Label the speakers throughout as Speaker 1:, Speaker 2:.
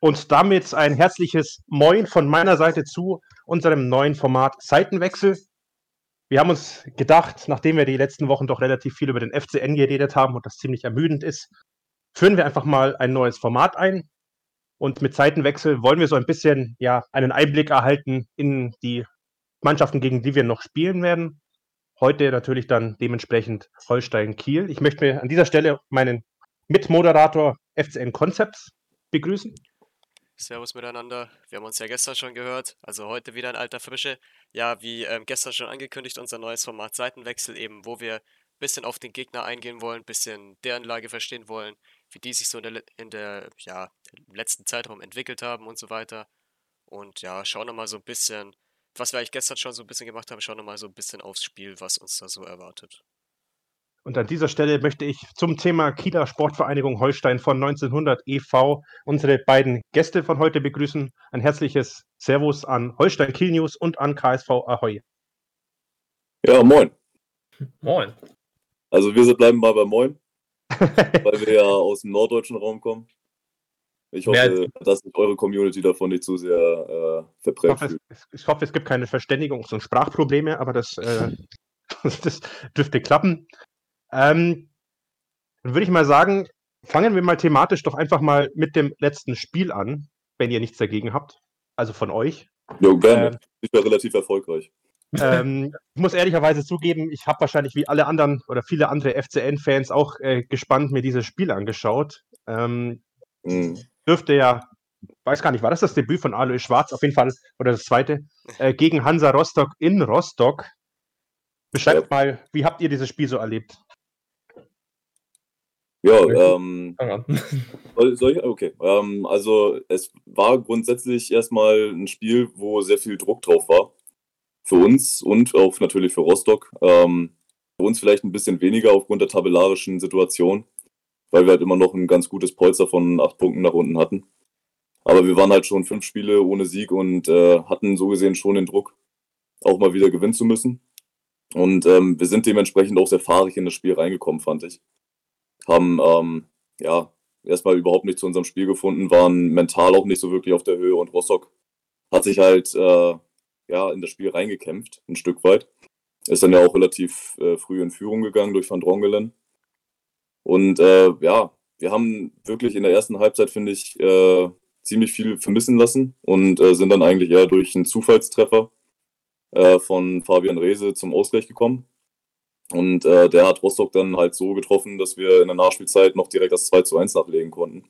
Speaker 1: Und damit ein herzliches Moin von meiner Seite zu unserem neuen Format Seitenwechsel. Wir haben uns gedacht, nachdem wir die letzten Wochen doch relativ viel über den FCN geredet haben und das ziemlich ermüdend ist, führen wir einfach mal ein neues Format ein. Und mit Seitenwechsel wollen wir so ein bisschen ja, einen Einblick erhalten in die Mannschaften, gegen die wir noch spielen werden. Heute natürlich dann dementsprechend Holstein Kiel. Ich möchte mir an dieser Stelle meinen Mitmoderator FCN Concepts begrüßen.
Speaker 2: Servus miteinander. Wir haben uns ja gestern schon gehört, also heute wieder in alter Frische. Ja, wie ähm, gestern schon angekündigt, unser neues Format Seitenwechsel, eben wo wir ein bisschen auf den Gegner eingehen wollen, ein bisschen deren Lage verstehen wollen, wie die sich so in der, in der ja, im letzten Zeitraum entwickelt haben und so weiter. Und ja, schauen nochmal so ein bisschen, was wir eigentlich gestern schon so ein bisschen gemacht haben, schauen nochmal so ein bisschen aufs Spiel, was uns da so erwartet.
Speaker 1: Und an dieser Stelle möchte ich zum Thema Kieler Sportvereinigung Holstein von 1900 e.V. unsere beiden Gäste von heute begrüßen. Ein herzliches Servus an Holstein Kiel News und an KSV Ahoy.
Speaker 3: Ja, moin.
Speaker 4: Moin.
Speaker 3: Also wir bleiben mal bei Moin, weil wir ja aus dem norddeutschen Raum kommen. Ich hoffe, dass sich eure Community davon nicht zu sehr äh, verprägt
Speaker 1: fühlt. Ich hoffe, es gibt keine Verständigungs- und Sprachprobleme, aber das, äh, das dürfte klappen. Ähm, dann würde ich mal sagen, fangen wir mal thematisch doch einfach mal mit dem letzten Spiel an, wenn ihr nichts dagegen habt. Also von euch.
Speaker 3: Ja, gerne. Ähm, ich war relativ erfolgreich.
Speaker 1: Ähm, ich muss ehrlicherweise zugeben, ich habe wahrscheinlich wie alle anderen oder viele andere FCN-Fans auch äh, gespannt mir dieses Spiel angeschaut. Ähm, mhm. Dürfte ja, weiß gar nicht, war das das Debüt von Alois Schwarz auf jeden Fall oder das zweite äh, gegen Hansa Rostock in Rostock. Beschreibt ja. mal, wie habt ihr dieses Spiel so erlebt?
Speaker 3: Ja, ähm, soll ich? Okay. Ähm, also es war grundsätzlich erstmal ein Spiel, wo sehr viel Druck drauf war. Für uns und auch natürlich für Rostock. Ähm, für uns vielleicht ein bisschen weniger aufgrund der tabellarischen Situation, weil wir halt immer noch ein ganz gutes Polster von acht Punkten nach unten hatten. Aber wir waren halt schon fünf Spiele ohne Sieg und äh, hatten so gesehen schon den Druck, auch mal wieder gewinnen zu müssen. Und ähm, wir sind dementsprechend auch sehr fahrig in das Spiel reingekommen, fand ich haben ähm, ja erstmal überhaupt nicht zu unserem Spiel gefunden, waren mental auch nicht so wirklich auf der Höhe und Rostock hat sich halt äh, ja in das Spiel reingekämpft, ein Stück weit. Ist dann ja auch relativ äh, früh in Führung gegangen durch Van Drongelen. Und äh, ja, wir haben wirklich in der ersten Halbzeit, finde ich, äh, ziemlich viel vermissen lassen und äh, sind dann eigentlich eher durch einen Zufallstreffer äh, von Fabian Rehse zum Ausgleich gekommen. Und äh, der hat Rostock dann halt so getroffen, dass wir in der Nachspielzeit noch direkt das 2 zu 1 nachlegen konnten.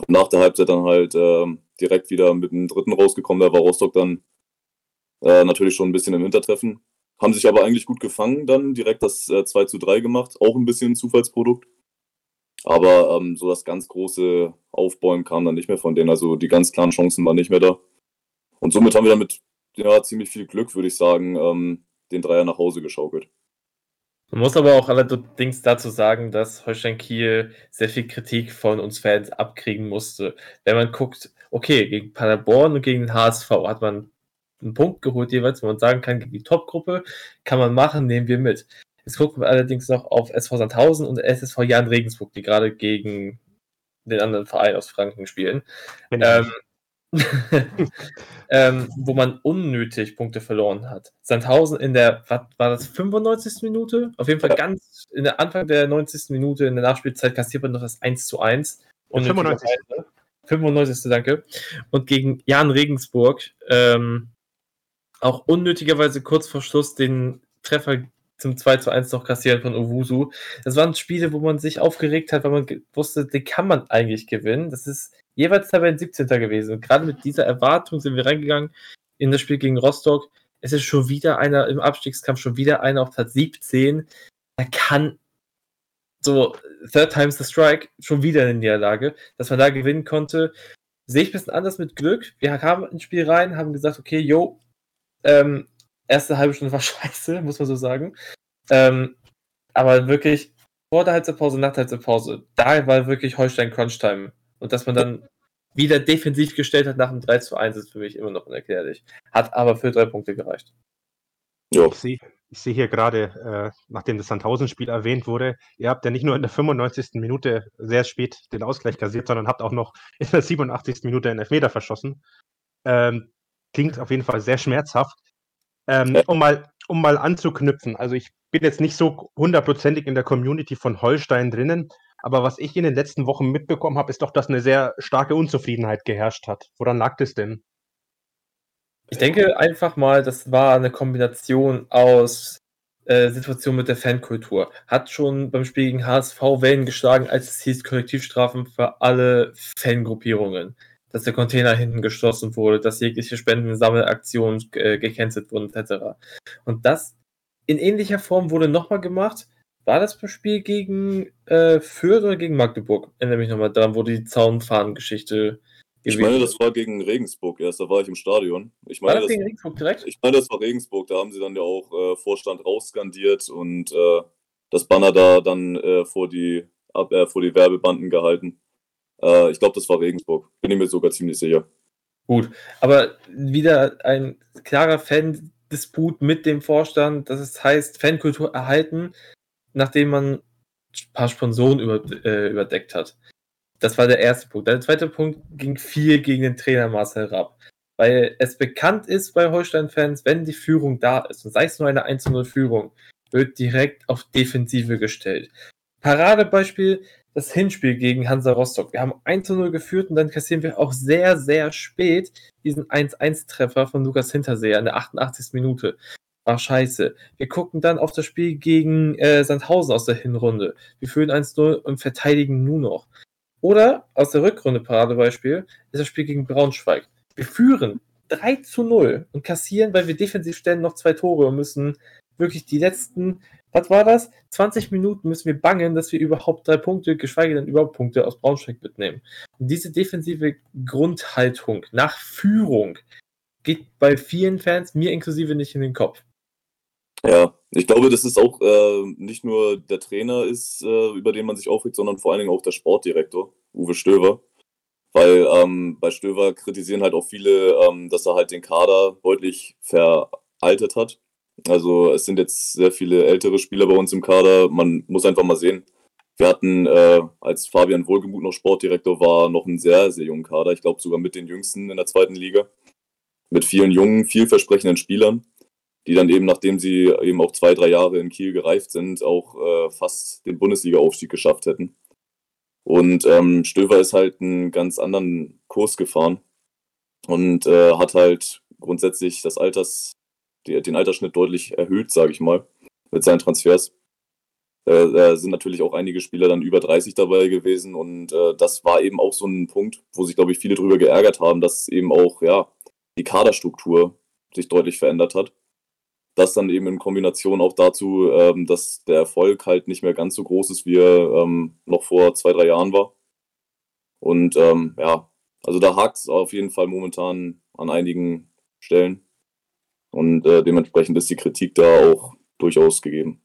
Speaker 3: Und nach der Halbzeit dann halt äh, direkt wieder mit dem dritten rausgekommen. Da war Rostock dann äh, natürlich schon ein bisschen im Hintertreffen. Haben sich aber eigentlich gut gefangen, dann direkt das äh, 2 zu 3 gemacht. Auch ein bisschen Zufallsprodukt. Aber ähm, so das ganz große Aufbäumen kam dann nicht mehr von denen. Also die ganz klaren Chancen waren nicht mehr da. Und somit haben wir dann mit ja, ziemlich viel Glück, würde ich sagen, ähm, den Dreier nach Hause geschaukelt.
Speaker 4: Man muss aber auch allerdings dazu sagen, dass Holstein Kiel sehr viel Kritik von uns Fans abkriegen musste. Wenn man guckt, okay, gegen Paderborn und gegen den HSV hat man einen Punkt geholt jeweils, wo man sagen kann, gegen die Topgruppe kann man machen, nehmen wir mit. Jetzt gucken wir allerdings noch auf SV Sandhausen und SSV Jan Regensburg, die gerade gegen den anderen Verein aus Franken spielen. Ähm, ähm, wo man unnötig Punkte verloren hat. Sandhausen in der, war, war das 95. Minute? Auf jeden Fall ganz in der Anfang der 90. Minute in der Nachspielzeit kassiert man noch das 1 zu 1.
Speaker 1: 95.
Speaker 4: 95. Danke. Und gegen Jan Regensburg ähm, auch unnötigerweise kurz vor Schluss den Treffer zum 2 zu 1 noch kassieren von Owusu. Das waren Spiele, wo man sich aufgeregt hat, weil man wusste, die kann man eigentlich gewinnen. Das ist jeweils Tabellen 17. gewesen. Und gerade mit dieser Erwartung sind wir reingegangen in das Spiel gegen Rostock. Es ist schon wieder einer im Abstiegskampf, schon wieder einer auf Platz 17. Er kann so Third Times the Strike schon wieder eine Niederlage, dass man da gewinnen konnte. Sehe ich ein bisschen anders mit Glück. Wir kamen ins Spiel rein, haben gesagt, okay, yo, ähm, erste halbe Stunde war scheiße, muss man so sagen. Ähm, aber wirklich vor der Halbzeitpause, nach der Halbzeitpause, da war wirklich Holstein Crunch Time. Und dass man dann wieder defensiv gestellt hat nach dem 3 zu 1 ist für mich immer noch unerklärlich. Hat aber für drei Punkte gereicht.
Speaker 1: Ja. Ich sehe ich sehe hier gerade, äh, nachdem das Sandhausen-Spiel erwähnt wurde, ihr habt ja nicht nur in der 95. Minute sehr spät den Ausgleich kassiert, sondern habt auch noch in der 87. Minute einen Elfmeter verschossen. Ähm, klingt auf jeden Fall sehr schmerzhaft. Ähm, um, mal, um mal anzuknüpfen, also ich bin jetzt nicht so hundertprozentig in der Community von Holstein drinnen, aber was ich in den letzten Wochen mitbekommen habe, ist doch, dass eine sehr starke Unzufriedenheit geherrscht hat. Woran lag das denn?
Speaker 4: Ich denke einfach mal, das war eine Kombination aus äh, Situation mit der Fankultur. Hat schon beim Spiel gegen HSV Wellen geschlagen, als es hieß Kollektivstrafen für alle Fangruppierungen. Dass der Container hinten geschlossen wurde, dass jegliche Spendensammelaktionen äh, gecancelt wurden, etc. Und das in ähnlicher Form wurde nochmal gemacht. War das beim Spiel gegen äh, Fürth oder gegen Magdeburg? Erinnere mich nochmal dran, wo die Zaunfahnengeschichte
Speaker 3: ich meine, das war gegen Regensburg erst, da war ich im Stadion. Ich meine,
Speaker 4: war das,
Speaker 3: das
Speaker 4: gegen Regensburg direkt?
Speaker 3: Ich meine, das war Regensburg, da haben sie dann ja auch äh, Vorstand rausskandiert und äh, das Banner da dann äh, vor, die, ab, äh, vor die Werbebanden gehalten. Äh, ich glaube, das war Regensburg, bin ich mir sogar ziemlich sicher.
Speaker 4: Gut, aber wieder ein klarer Fan-Disput mit dem Vorstand, das heißt Fankultur erhalten, nachdem man ein paar Sponsoren über, äh, überdeckt hat. Das war der erste Punkt. Der zweite Punkt ging viel gegen den Trainer Marcel Rapp. Weil es bekannt ist bei Holstein-Fans, wenn die Führung da ist, und sei es nur eine 1-0-Führung, wird direkt auf Defensive gestellt. Paradebeispiel das Hinspiel gegen Hansa Rostock. Wir haben 1-0 geführt und dann kassieren wir auch sehr, sehr spät diesen 1-1-Treffer von Lukas Hinterseher in der 88. Minute. War scheiße. Wir gucken dann auf das Spiel gegen äh, Sandhausen aus der Hinrunde. Wir führen 1-0 und verteidigen nur noch. Oder aus der Rückrunde Paradebeispiel ist das Spiel gegen Braunschweig. Wir führen 3 zu 0 und kassieren, weil wir defensiv stellen, noch zwei Tore und müssen wirklich die letzten, was war das? 20 Minuten müssen wir bangen, dass wir überhaupt drei Punkte, geschweige denn überhaupt Punkte aus Braunschweig mitnehmen. Und diese defensive Grundhaltung nach Führung geht bei vielen Fans, mir inklusive, nicht in den Kopf.
Speaker 3: Ja, ich glaube, dass es auch äh, nicht nur der Trainer ist, äh, über den man sich aufregt, sondern vor allen Dingen auch der Sportdirektor, Uwe Stöver. Weil ähm, bei Stöver kritisieren halt auch viele, ähm, dass er halt den Kader deutlich veraltet hat. Also es sind jetzt sehr viele ältere Spieler bei uns im Kader. Man muss einfach mal sehen. Wir hatten, äh, als Fabian Wohlgemuth noch Sportdirektor war, noch einen sehr, sehr jungen Kader. Ich glaube sogar mit den jüngsten in der zweiten Liga. Mit vielen jungen, vielversprechenden Spielern die dann eben, nachdem sie eben auch zwei, drei Jahre in Kiel gereift sind, auch äh, fast den Bundesliga-Aufstieg geschafft hätten. Und ähm, Stöver ist halt einen ganz anderen Kurs gefahren und äh, hat halt grundsätzlich das Alters, die, den Altersschnitt deutlich erhöht, sage ich mal, mit seinen Transfers. Äh, da sind natürlich auch einige Spieler dann über 30 dabei gewesen und äh, das war eben auch so ein Punkt, wo sich, glaube ich, viele drüber geärgert haben, dass eben auch, ja, die Kaderstruktur sich deutlich verändert hat das dann eben in Kombination auch dazu, ähm, dass der Erfolg halt nicht mehr ganz so groß ist, wie er ähm, noch vor zwei, drei Jahren war. Und ähm, ja, also da hakt es auf jeden Fall momentan an einigen Stellen. Und äh, dementsprechend ist die Kritik da auch durchaus gegeben.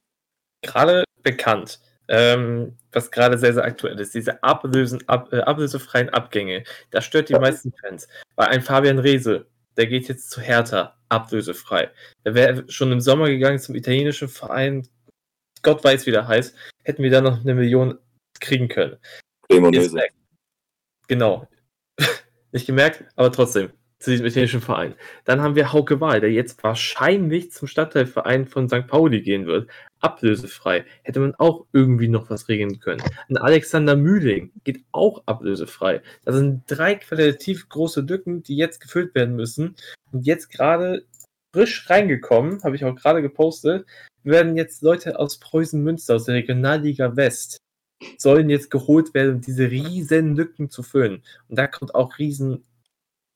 Speaker 4: Gerade bekannt, ähm, was gerade sehr, sehr aktuell ist, diese ablösen, ab, äh, ablösefreien Abgänge, das stört die meisten Fans. Bei einem Fabian Rehse, der geht jetzt zu Hertha, ablösefrei. Der wäre schon im Sommer gegangen zum italienischen Verein, Gott weiß, wie der heißt, hätten wir da noch eine Million kriegen können. Genau. Nicht gemerkt, aber trotzdem zu diesem italienischen Verein. Dann haben wir Hauke Wahl, der jetzt wahrscheinlich zum Stadtteilverein von St. Pauli gehen wird. Ablösefrei. Hätte man auch irgendwie noch was regeln können. Ein Alexander Mühling geht auch ablösefrei. Das sind drei qualitativ große Lücken, die jetzt gefüllt werden müssen. Und jetzt gerade frisch reingekommen, habe ich auch gerade gepostet, werden jetzt Leute aus Preußen Münster, aus der Regionalliga West, sollen jetzt geholt werden, um diese riesen Lücken zu füllen. Und da kommt auch riesen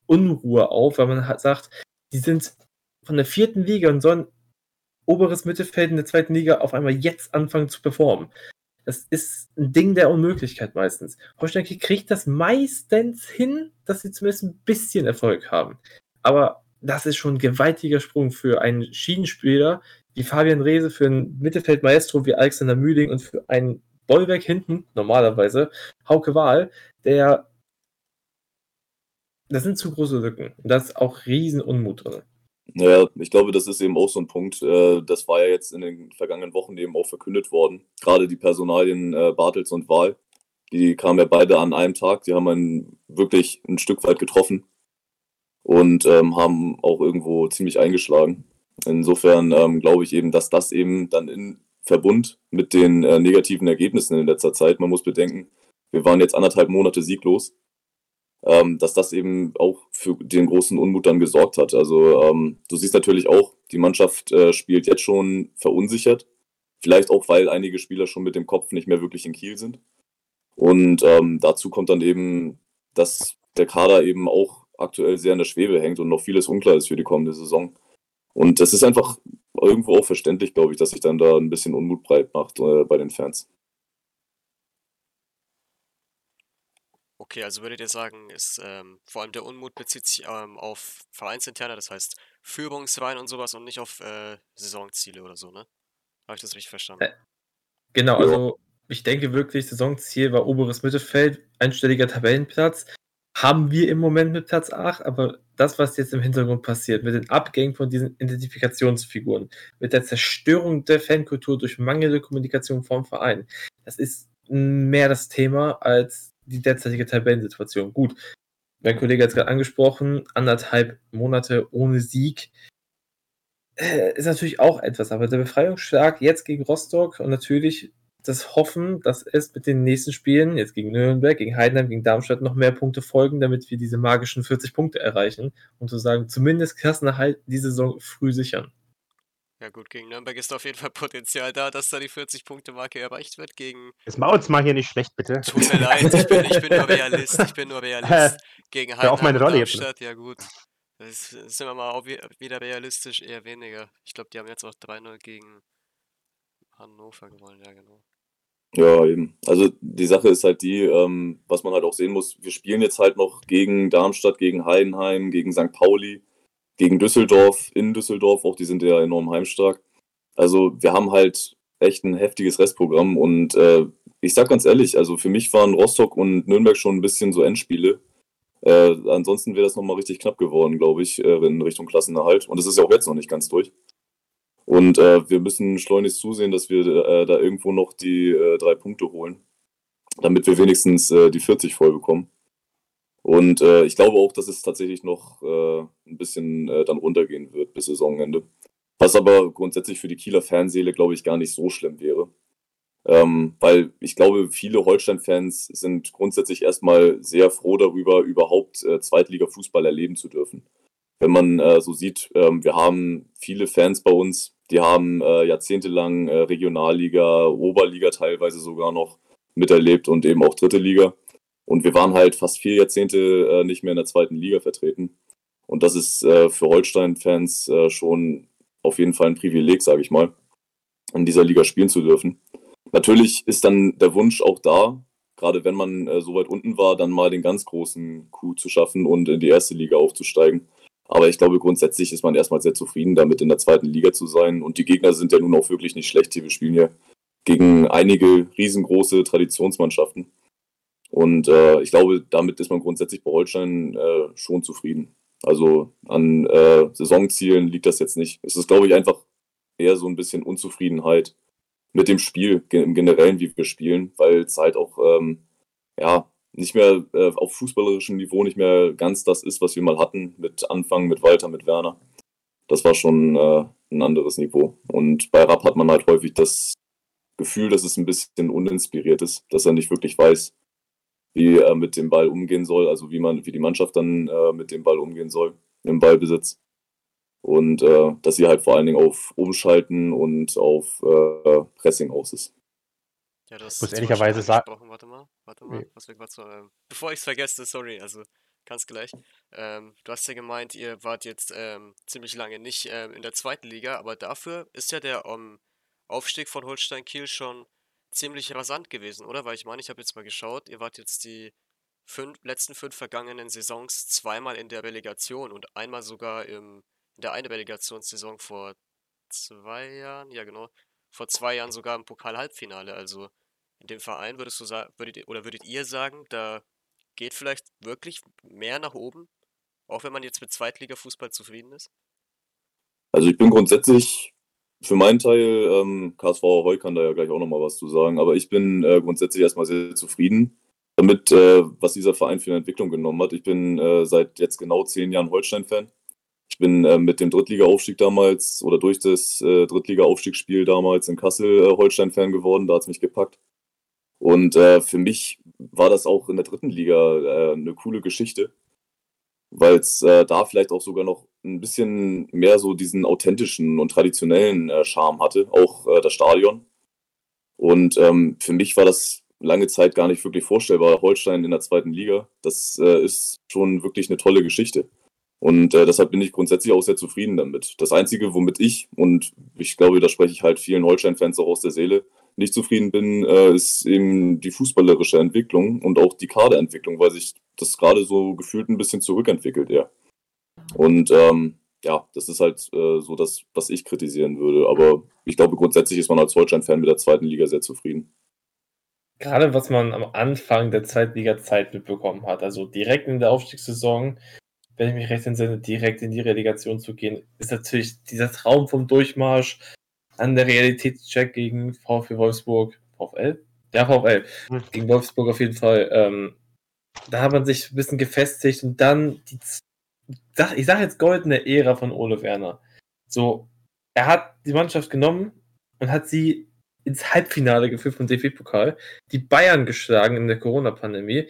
Speaker 4: Unruhe auf, weil man sagt, die sind von der vierten Liga und sollen oberes Mittelfeld in der zweiten Liga auf einmal jetzt anfangen zu performen. Das ist ein Ding der Unmöglichkeit meistens. Holstein kriegt das meistens hin, dass sie zumindest ein bisschen Erfolg haben. Aber das ist schon ein gewaltiger Sprung für einen Schienenspieler wie Fabian Rehse, für einen Mittelfeldmaestro wie Alexander Mühling und für einen Bollwerk hinten, normalerweise, Hauke Wahl, der das sind zu große Lücken. Und da ist auch riesen Unmut drin.
Speaker 3: Naja, ich glaube, das ist eben auch so ein Punkt. Äh, das war ja jetzt in den vergangenen Wochen eben auch verkündet worden. Gerade die Personalien äh, Bartels und Wahl, die kamen ja beide an einem Tag. Die haben einen wirklich ein Stück weit getroffen und ähm, haben auch irgendwo ziemlich eingeschlagen. Insofern ähm, glaube ich eben, dass das eben dann in Verbund mit den äh, negativen Ergebnissen in letzter Zeit, man muss bedenken, wir waren jetzt anderthalb Monate sieglos, ähm, dass das eben auch für den großen Unmut dann gesorgt hat. Also ähm, du siehst natürlich auch, die Mannschaft äh, spielt jetzt schon verunsichert. Vielleicht auch, weil einige Spieler schon mit dem Kopf nicht mehr wirklich in Kiel sind. Und ähm, dazu kommt dann eben, dass der Kader eben auch aktuell sehr in der Schwebe hängt und noch vieles unklar ist für die kommende Saison. Und das ist einfach irgendwo auch verständlich, glaube ich, dass sich dann da ein bisschen Unmut breit macht äh, bei den Fans.
Speaker 2: Okay, also würdet ihr sagen, ist ähm, vor allem der Unmut bezieht sich ähm, auf Vereinsinterne, das heißt Führungsreihen und sowas und nicht auf äh, Saisonziele oder so, ne? Habe ich das richtig verstanden? Äh,
Speaker 4: genau, also ich denke wirklich, Saisonziel war oberes Mittelfeld, einstelliger Tabellenplatz. Haben wir im Moment mit Platz 8, aber das, was jetzt im Hintergrund passiert, mit den Abgängen von diesen Identifikationsfiguren, mit der Zerstörung der Fankultur durch mangelnde Kommunikation vom Verein, das ist mehr das Thema als die derzeitige Tabellensituation. Gut, mein Kollege hat es gerade angesprochen, anderthalb Monate ohne Sieg äh, ist natürlich auch etwas, aber der Befreiungsschlag jetzt gegen Rostock und natürlich das Hoffen, dass es mit den nächsten Spielen, jetzt gegen Nürnberg, gegen Heidenheim, gegen Darmstadt, noch mehr Punkte folgen, damit wir diese magischen 40 Punkte erreichen und zu sagen, zumindest Klassenerhalt diese Saison früh sichern.
Speaker 2: Ja gut, gegen Nürnberg ist auf jeden Fall Potenzial da, dass da die 40-Punkte-Marke erreicht wird. Gegen.
Speaker 1: Jetzt mach uns mal hier nicht schlecht, bitte.
Speaker 2: Tut mir leid, ich bin, ich bin nur Realist. Ich bin nur Realist. Gegen Heidenheim
Speaker 1: auch meine Rolle
Speaker 2: jetzt. Ne? Ja gut. Das sind wir mal auch wieder realistisch, eher weniger. Ich glaube, die haben jetzt auch 3-0 gegen Hannover gewonnen, ja genau.
Speaker 3: Ja, eben. Also die Sache ist halt die, ähm, was man halt auch sehen muss, wir spielen jetzt halt noch gegen Darmstadt, gegen Heidenheim, gegen St. Pauli, gegen Düsseldorf, in Düsseldorf, auch die sind ja enorm heimstark. Also wir haben halt echt ein heftiges Restprogramm und äh, ich sag ganz ehrlich, also für mich waren Rostock und Nürnberg schon ein bisschen so Endspiele. Äh, ansonsten wäre das nochmal richtig knapp geworden, glaube ich, äh, in Richtung Klassenerhalt. Und das ist ja auch jetzt noch nicht ganz durch. Und äh, wir müssen schleunigst zusehen, dass wir äh, da irgendwo noch die äh, drei Punkte holen, damit wir wenigstens äh, die 40 voll bekommen. Und äh, ich glaube auch, dass es tatsächlich noch äh, ein bisschen dann runtergehen wird bis Saisonende. Was aber grundsätzlich für die Kieler Fanseele, glaube ich, gar nicht so schlimm wäre. Ähm, weil ich glaube, viele Holstein-Fans sind grundsätzlich erstmal sehr froh darüber, überhaupt Zweitliga-Fußball erleben zu dürfen wenn man äh, so sieht, ähm, wir haben viele Fans bei uns, die haben äh, jahrzehntelang äh, Regionalliga, Oberliga teilweise sogar noch miterlebt und eben auch dritte Liga. Und wir waren halt fast vier Jahrzehnte äh, nicht mehr in der zweiten Liga vertreten. Und das ist äh, für Holstein-Fans äh, schon auf jeden Fall ein Privileg, sage ich mal, in dieser Liga spielen zu dürfen. Natürlich ist dann der Wunsch auch da, gerade wenn man äh, so weit unten war, dann mal den ganz großen Coup zu schaffen und in die erste Liga aufzusteigen. Aber ich glaube, grundsätzlich ist man erstmal sehr zufrieden damit, in der zweiten Liga zu sein. Und die Gegner sind ja nun auch wirklich nicht schlecht. Wir spielen ja gegen einige riesengroße Traditionsmannschaften. Und äh, ich glaube, damit ist man grundsätzlich bei Holstein äh, schon zufrieden. Also an äh, Saisonzielen liegt das jetzt nicht. Es ist, glaube ich, einfach eher so ein bisschen Unzufriedenheit mit dem Spiel im Generellen, wie wir spielen, weil es halt auch ähm, ja, nicht mehr äh, auf fußballerischem Niveau nicht mehr ganz das ist, was wir mal hatten mit Anfang, mit Walter, mit Werner. Das war schon äh, ein anderes Niveau. Und bei Rapp hat man halt häufig das Gefühl, dass es ein bisschen uninspiriert ist, dass er nicht wirklich weiß, wie er mit dem Ball umgehen soll, also wie man, wie die Mannschaft dann äh, mit dem Ball umgehen soll, im Ballbesitz. Und äh, dass sie halt vor allen Dingen auf Umschalten und auf äh, Pressing aus ist.
Speaker 1: Ja, das muss ehrlicherweise sagen.
Speaker 2: Warte mal, warte mal. Nee. Was wir so, ähm, bevor ich es vergesse, sorry, also kannst gleich. Ähm, du hast ja gemeint, ihr wart jetzt ähm, ziemlich lange nicht ähm, in der zweiten Liga, aber dafür ist ja der um, Aufstieg von Holstein Kiel schon ziemlich rasant gewesen, oder? Weil ich meine, ich habe jetzt mal geschaut, ihr wart jetzt die fünf, letzten fünf vergangenen Saisons zweimal in der Relegation und einmal sogar im, in der eine Relegationssaison vor zwei Jahren, ja genau, vor zwei Jahren sogar im Pokal-Halbfinale. Also in dem Verein würdest du sagen, würdet, oder würdet ihr sagen, da geht vielleicht wirklich mehr nach oben, auch wenn man jetzt mit Zweitliga-Fußball zufrieden ist?
Speaker 3: Also ich bin grundsätzlich für meinen Teil, ähm, KSV Heu kann da ja gleich auch nochmal was zu sagen, aber ich bin äh, grundsätzlich erstmal sehr zufrieden damit, äh, was dieser Verein für eine Entwicklung genommen hat. Ich bin äh, seit jetzt genau zehn Jahren Holstein-Fan. Ich bin äh, mit dem Drittliga-Aufstieg damals oder durch das äh, Drittliga-Aufstiegsspiel damals in Kassel äh, Holstein-Fan geworden. Da hat es mich gepackt. Und für mich war das auch in der dritten Liga eine coole Geschichte, weil es da vielleicht auch sogar noch ein bisschen mehr so diesen authentischen und traditionellen Charme hatte, auch das Stadion. Und ähm, für mich war das lange Zeit gar nicht wirklich vorstellbar. Holstein in der zweiten Liga, das äh, ist schon wirklich eine tolle Geschichte. Und äh, deshalb bin ich grundsätzlich auch sehr zufrieden damit. Das Einzige, womit ich, und ich glaube, da spreche ich halt vielen Holstein-Fans auch aus der Seele, nicht zufrieden bin, äh, ist eben die fußballerische Entwicklung und auch die Kaderentwicklung, weil sich das gerade so gefühlt ein bisschen zurückentwickelt, ja. Und ähm, ja, das ist halt äh, so das, was ich kritisieren würde. Aber ich glaube, grundsätzlich ist man als Holstein-Fan mit der zweiten Liga sehr zufrieden
Speaker 4: gerade was man am Anfang der Zweitliga-Zeit mitbekommen hat, also direkt in der Aufstiegssaison, wenn ich mich recht entsinne, direkt in die Relegation zu gehen, ist natürlich dieser Traum vom Durchmarsch an der Realitätscheck gegen VfL Wolfsburg, VfL? Ja, VfL, hm. gegen Wolfsburg auf jeden Fall. Ähm, da hat man sich ein bisschen gefestigt und dann die, ich sage jetzt goldene Ära von Ole Werner. So, er hat die Mannschaft genommen und hat sie ins Halbfinale geführt vom DFB-Pokal, die Bayern geschlagen in der Corona-Pandemie.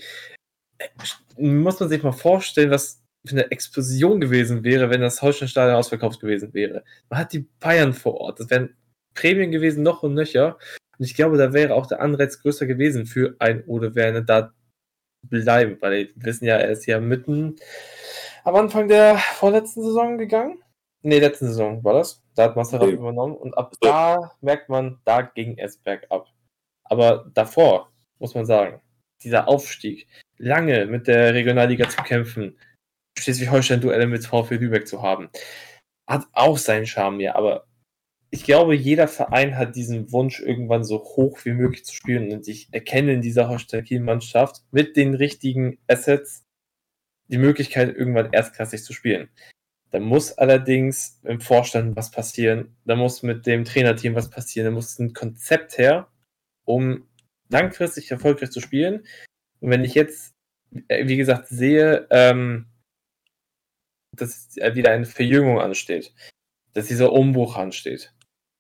Speaker 4: Muss man sich mal vorstellen, was eine Explosion gewesen wäre, wenn das Holstein-Stadion ausverkauft gewesen wäre. Man hat die Bayern vor Ort. Das wären Prämien gewesen, noch und nöcher. Und ich glaube, da wäre auch der Anreiz größer gewesen für ein Ole Werner da bleiben, weil wir wissen ja, er ist ja mitten am Anfang der vorletzten Saison gegangen. Nee, letzten Saison war das. Da hat Maserati okay. übernommen und ab da merkt man, da ging es bergab. Aber davor, muss man sagen, dieser Aufstieg, lange mit der Regionalliga zu kämpfen, Schleswig-Holstein-Duelle mit VfL Lübeck zu haben, hat auch seinen Charme, ja, aber ich glaube, jeder Verein hat diesen Wunsch, irgendwann so hoch wie möglich zu spielen und ich erkenne in dieser Holstein-Kiel-Mannschaft mit den richtigen Assets die Möglichkeit, irgendwann erstklassig zu spielen. Da muss allerdings im Vorstand was passieren. Da muss mit dem Trainerteam was passieren. Da muss ein Konzept her, um langfristig erfolgreich zu spielen. Und wenn ich jetzt, äh, wie gesagt, sehe, ähm, dass wieder eine Verjüngung ansteht, dass dieser Umbruch ansteht,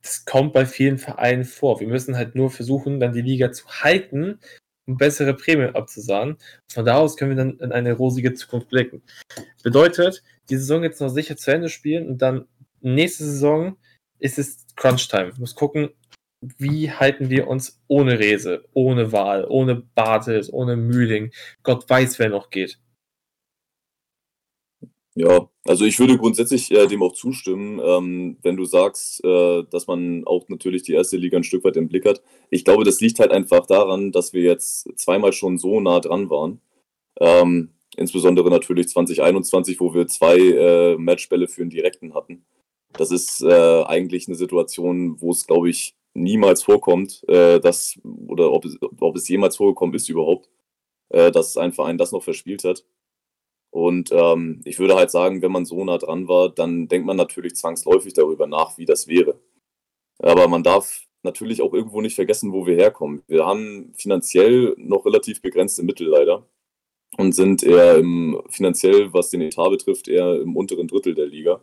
Speaker 4: das kommt bei vielen Vereinen vor. Wir müssen halt nur versuchen, dann die Liga zu halten um bessere Prämien abzusahnen. Von da aus können wir dann in eine rosige Zukunft blicken. Bedeutet, die Saison jetzt noch sicher zu Ende spielen und dann nächste Saison ist es Crunch-Time. Muss gucken, wie halten wir uns ohne Rese, ohne Wahl, ohne Bartels, ohne Mühling. Gott weiß, wer noch geht.
Speaker 3: Ja, also ich würde grundsätzlich äh, dem auch zustimmen, ähm, wenn du sagst, äh, dass man auch natürlich die erste Liga ein Stück weit im Blick hat. Ich glaube, das liegt halt einfach daran, dass wir jetzt zweimal schon so nah dran waren. Ähm, insbesondere natürlich 2021, wo wir zwei äh, Matchbälle für einen Direkten hatten. Das ist äh, eigentlich eine Situation, wo es, glaube ich, niemals vorkommt, äh, dass, oder ob es, ob es jemals vorgekommen ist überhaupt, äh, dass ein Verein das noch verspielt hat. Und ähm, ich würde halt sagen, wenn man so nah dran war, dann denkt man natürlich zwangsläufig darüber nach, wie das wäre. Aber man darf natürlich auch irgendwo nicht vergessen, wo wir herkommen. Wir haben finanziell noch relativ begrenzte Mittel leider und sind eher im, finanziell, was den Etat betrifft, eher im unteren Drittel der Liga.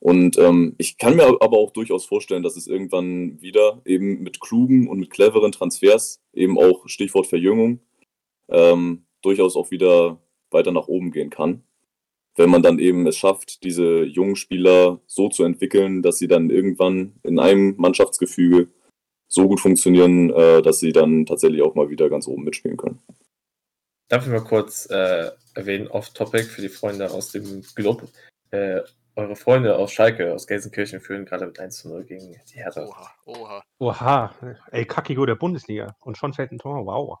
Speaker 3: Und ähm, ich kann mir aber auch durchaus vorstellen, dass es irgendwann wieder eben mit klugen und mit cleveren Transfers, eben auch Stichwort Verjüngung, ähm, durchaus auch wieder weiter nach oben gehen kann. Wenn man dann eben es schafft, diese jungen Spieler so zu entwickeln, dass sie dann irgendwann in einem Mannschaftsgefüge so gut funktionieren, äh, dass sie dann tatsächlich auch mal wieder ganz oben mitspielen können.
Speaker 4: Darf ich mal kurz äh, erwähnen, off-topic für die Freunde aus dem Club. Äh, eure Freunde aus Schalke, aus Gelsenkirchen, führen gerade mit 1 zu 0 gegen die Hertha.
Speaker 1: Oha, oha. Oha, ey, Kakigo der Bundesliga. Und schon fällt ein Tor, wow.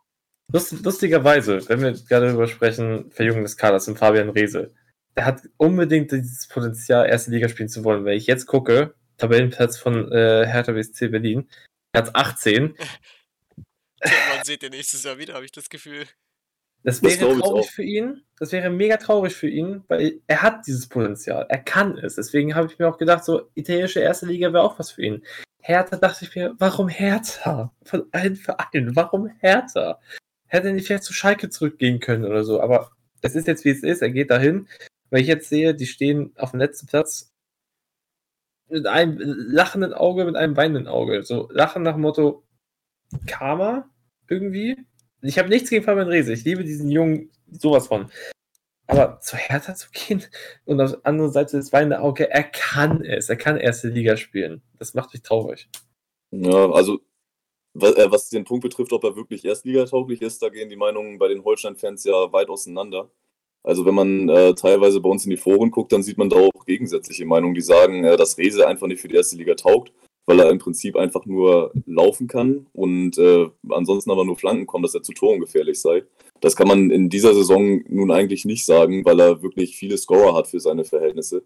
Speaker 4: Lust, lustigerweise, wenn wir gerade darüber sprechen, Verjüngung des Kaders und Fabian Reese, der hat unbedingt dieses Potenzial, erste Liga spielen zu wollen. Wenn ich jetzt gucke, Tabellenplatz von äh, Hertha BSC Berlin, Platz 18.
Speaker 2: Man seht ihr nächstes Jahr wieder, habe ich das Gefühl.
Speaker 4: Das wäre das traurig für ihn. Das wäre mega traurig für ihn, weil er hat dieses Potenzial. Er kann es. Deswegen habe ich mir auch gedacht, so italienische erste Liga wäre auch was für ihn. Hertha dachte ich mir, warum Hertha? Von allen Vereinen, warum Hertha? Hätte nicht vielleicht zu Schalke zurückgehen können oder so. Aber es ist jetzt wie es ist. Er geht dahin. Weil ich jetzt sehe, die stehen auf dem letzten Platz mit einem lachenden Auge, mit einem weinenden Auge. So lachen nach Motto Karma irgendwie. Ich habe nichts gegen Fabian Rehse. Ich liebe diesen Jungen sowas von. Aber zu Hertha zu gehen und auf der anderen Seite das weinende Auge, er kann es. Er kann erste Liga spielen. Das macht mich traurig.
Speaker 3: Ja, also was, äh, was den Punkt betrifft, ob er wirklich erstligatauglich ist, da gehen die Meinungen bei den Holstein-Fans ja weit auseinander. Also wenn man äh, teilweise bei uns in die Foren guckt, dann sieht man da auch gegensätzliche Meinungen, die sagen, äh, dass Rese einfach nicht für die erste Liga taugt weil er im Prinzip einfach nur laufen kann und äh, ansonsten aber nur Flanken kommen, dass er zu Toren gefährlich sei. Das kann man in dieser Saison nun eigentlich nicht sagen, weil er wirklich viele Scorer hat für seine Verhältnisse.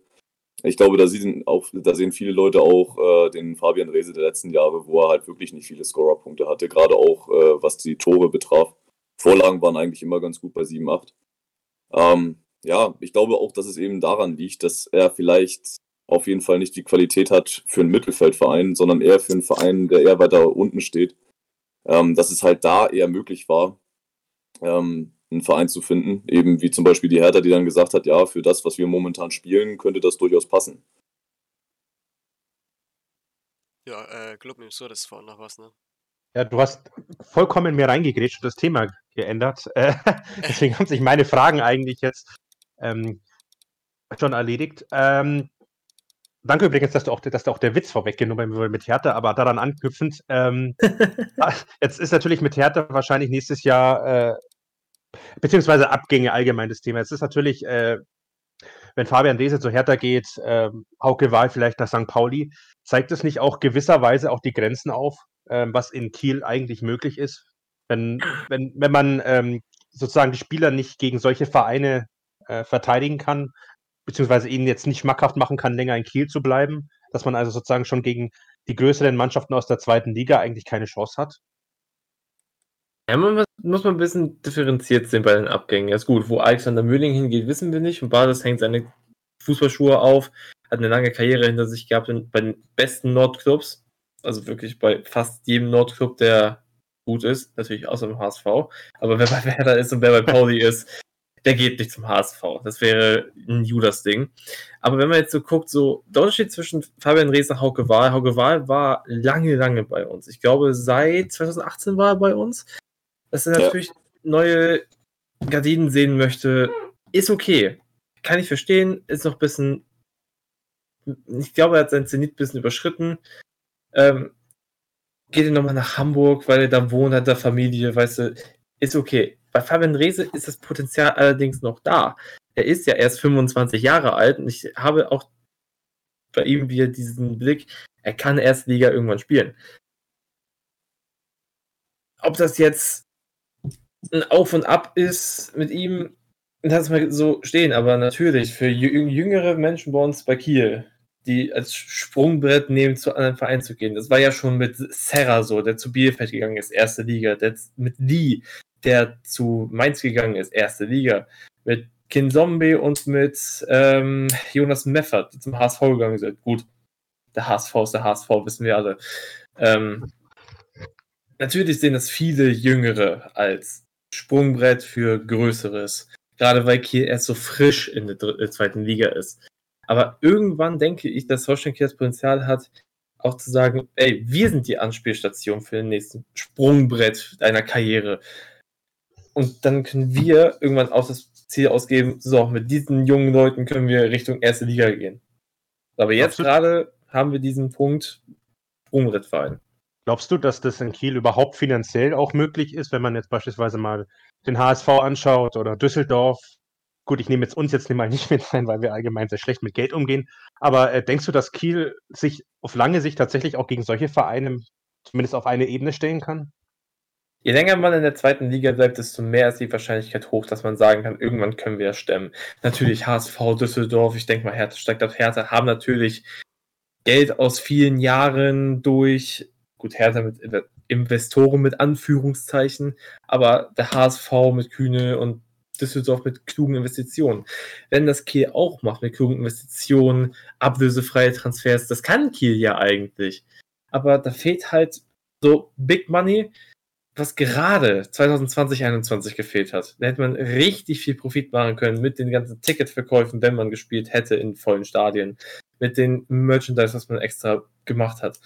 Speaker 3: Ich glaube, da sehen, auch, da sehen viele Leute auch äh, den Fabian Rehse der letzten Jahre, wo er halt wirklich nicht viele Scorerpunkte hatte, gerade auch äh, was die Tore betraf. Vorlagen waren eigentlich immer ganz gut bei 7, 8. Ähm, ja, ich glaube auch, dass es eben daran liegt, dass er vielleicht auf jeden Fall nicht die Qualität hat für einen Mittelfeldverein, sondern eher für einen Verein, der eher weiter unten steht. Ähm, dass es halt da eher möglich war, ähm, einen Verein zu finden, eben wie zum Beispiel die Hertha, die dann gesagt hat, ja, für das, was wir momentan spielen, könnte das durchaus passen.
Speaker 2: Ja, äh, glaub mir so, das war noch was, ne?
Speaker 1: Ja, du hast vollkommen mir reingegrätscht und das Thema geändert. Äh, deswegen haben sich meine Fragen eigentlich jetzt ähm, schon erledigt. Ähm, Danke übrigens, dass du auch, dass du auch der Witz vorweggenommen wurde mit Hertha, aber daran anknüpfend, ähm, jetzt ist natürlich mit Hertha wahrscheinlich nächstes Jahr, äh, beziehungsweise Abgänge allgemein das Thema. Es ist natürlich, äh, wenn Fabian Dese zu Hertha geht, äh, Hauke Wahl vielleicht nach St. Pauli, zeigt es nicht auch gewisserweise auch die Grenzen auf, äh, was in Kiel eigentlich möglich ist? Wenn, wenn, wenn man ähm, sozusagen die Spieler nicht gegen solche Vereine äh, verteidigen kann, beziehungsweise ihnen jetzt nicht schmackhaft machen kann, länger in Kiel zu bleiben, dass man also sozusagen schon gegen die größeren Mannschaften aus der zweiten Liga eigentlich keine Chance hat?
Speaker 4: Ja, man muss man ein bisschen differenziert sehen bei den Abgängen. Ja, ist gut, wo Alexander Möhling hingeht, wissen wir nicht. Und Bades hängt seine Fußballschuhe auf, hat eine lange Karriere hinter sich gehabt bei den besten Nordclubs. Also wirklich bei fast jedem Nordclub, der gut ist, natürlich außer dem HSV. Aber wer bei Werder ist und wer bei Pauli ist, der geht nicht zum HSV. Das wäre ein Judas-Ding. Aber wenn man jetzt so guckt, so der Unterschied zwischen Fabian Rees und Hauke Wahl. Hauke Wahl war lange, lange bei uns. Ich glaube, seit 2018 war er bei uns. Dass er natürlich ja. neue Gardinen sehen möchte, ist okay. Kann ich verstehen. Ist noch ein bisschen. Ich glaube, er hat sein Zenit ein bisschen überschritten. Ähm, geht er nochmal nach Hamburg, weil er da wohnt, hat da Familie, weißt du, ist okay. Bei Fabian Rehse ist das Potenzial allerdings noch da. Er ist ja erst 25 Jahre alt und ich habe auch bei ihm wieder diesen Blick, er kann Erstliga irgendwann spielen. Ob das jetzt ein Auf und Ab ist mit ihm, lass mal so stehen, aber natürlich für jüngere Menschen bei uns bei Kiel, die als Sprungbrett nehmen, zu anderen Vereinen zu gehen. Das war ja schon mit Serra so, der zu Bielefeld gegangen ist, erste Liga, der mit Lee, der zu Mainz gegangen ist, erste Liga, mit Kin Zombie und mit ähm, Jonas Meffert, die zum HSV gegangen sind. Gut, der HSV ist der HSV, wissen wir alle. Ähm, natürlich sehen das viele Jüngere als Sprungbrett für Größeres. Gerade weil Kiel erst so frisch in der äh, zweiten Liga ist. Aber irgendwann denke ich, dass Holstein Kiel das Potenzial hat, auch zu sagen, ey, wir sind die Anspielstation für den nächsten Sprungbrett deiner Karriere. Und dann können wir irgendwann auch das Ziel ausgeben, so, mit diesen jungen Leuten können wir Richtung erste Liga gehen. Aber jetzt gerade haben wir diesen Punkt Sprungrittverein.
Speaker 1: Glaubst du, dass das in Kiel überhaupt finanziell auch möglich ist, wenn man jetzt beispielsweise mal den HSV anschaut oder Düsseldorf? Gut, ich nehme jetzt uns jetzt mal nicht mit rein, weil wir allgemein sehr schlecht mit Geld umgehen. Aber äh, denkst du, dass Kiel sich auf lange Sicht tatsächlich auch gegen solche Vereine zumindest auf eine Ebene stellen kann?
Speaker 4: Je länger man in der zweiten Liga bleibt, desto mehr ist die Wahrscheinlichkeit hoch, dass man sagen kann, irgendwann können wir es stemmen. Natürlich HSV, Düsseldorf, ich denke mal, Hertha steigt auf Hertha, haben natürlich Geld aus vielen Jahren durch, gut, Hertha mit Investoren mit Anführungszeichen, aber der HSV mit Kühne und Düsseldorf mit klugen Investitionen. Wenn das Kiel auch macht mit klugen Investitionen, ablösefreie Transfers, das kann Kiel ja eigentlich. Aber da fehlt halt so Big Money, was gerade 2020, 2021 gefehlt hat. Da hätte man richtig viel Profit machen können mit den ganzen Ticketverkäufen, wenn man gespielt hätte in vollen Stadien, mit den Merchandise, was man extra gemacht hat.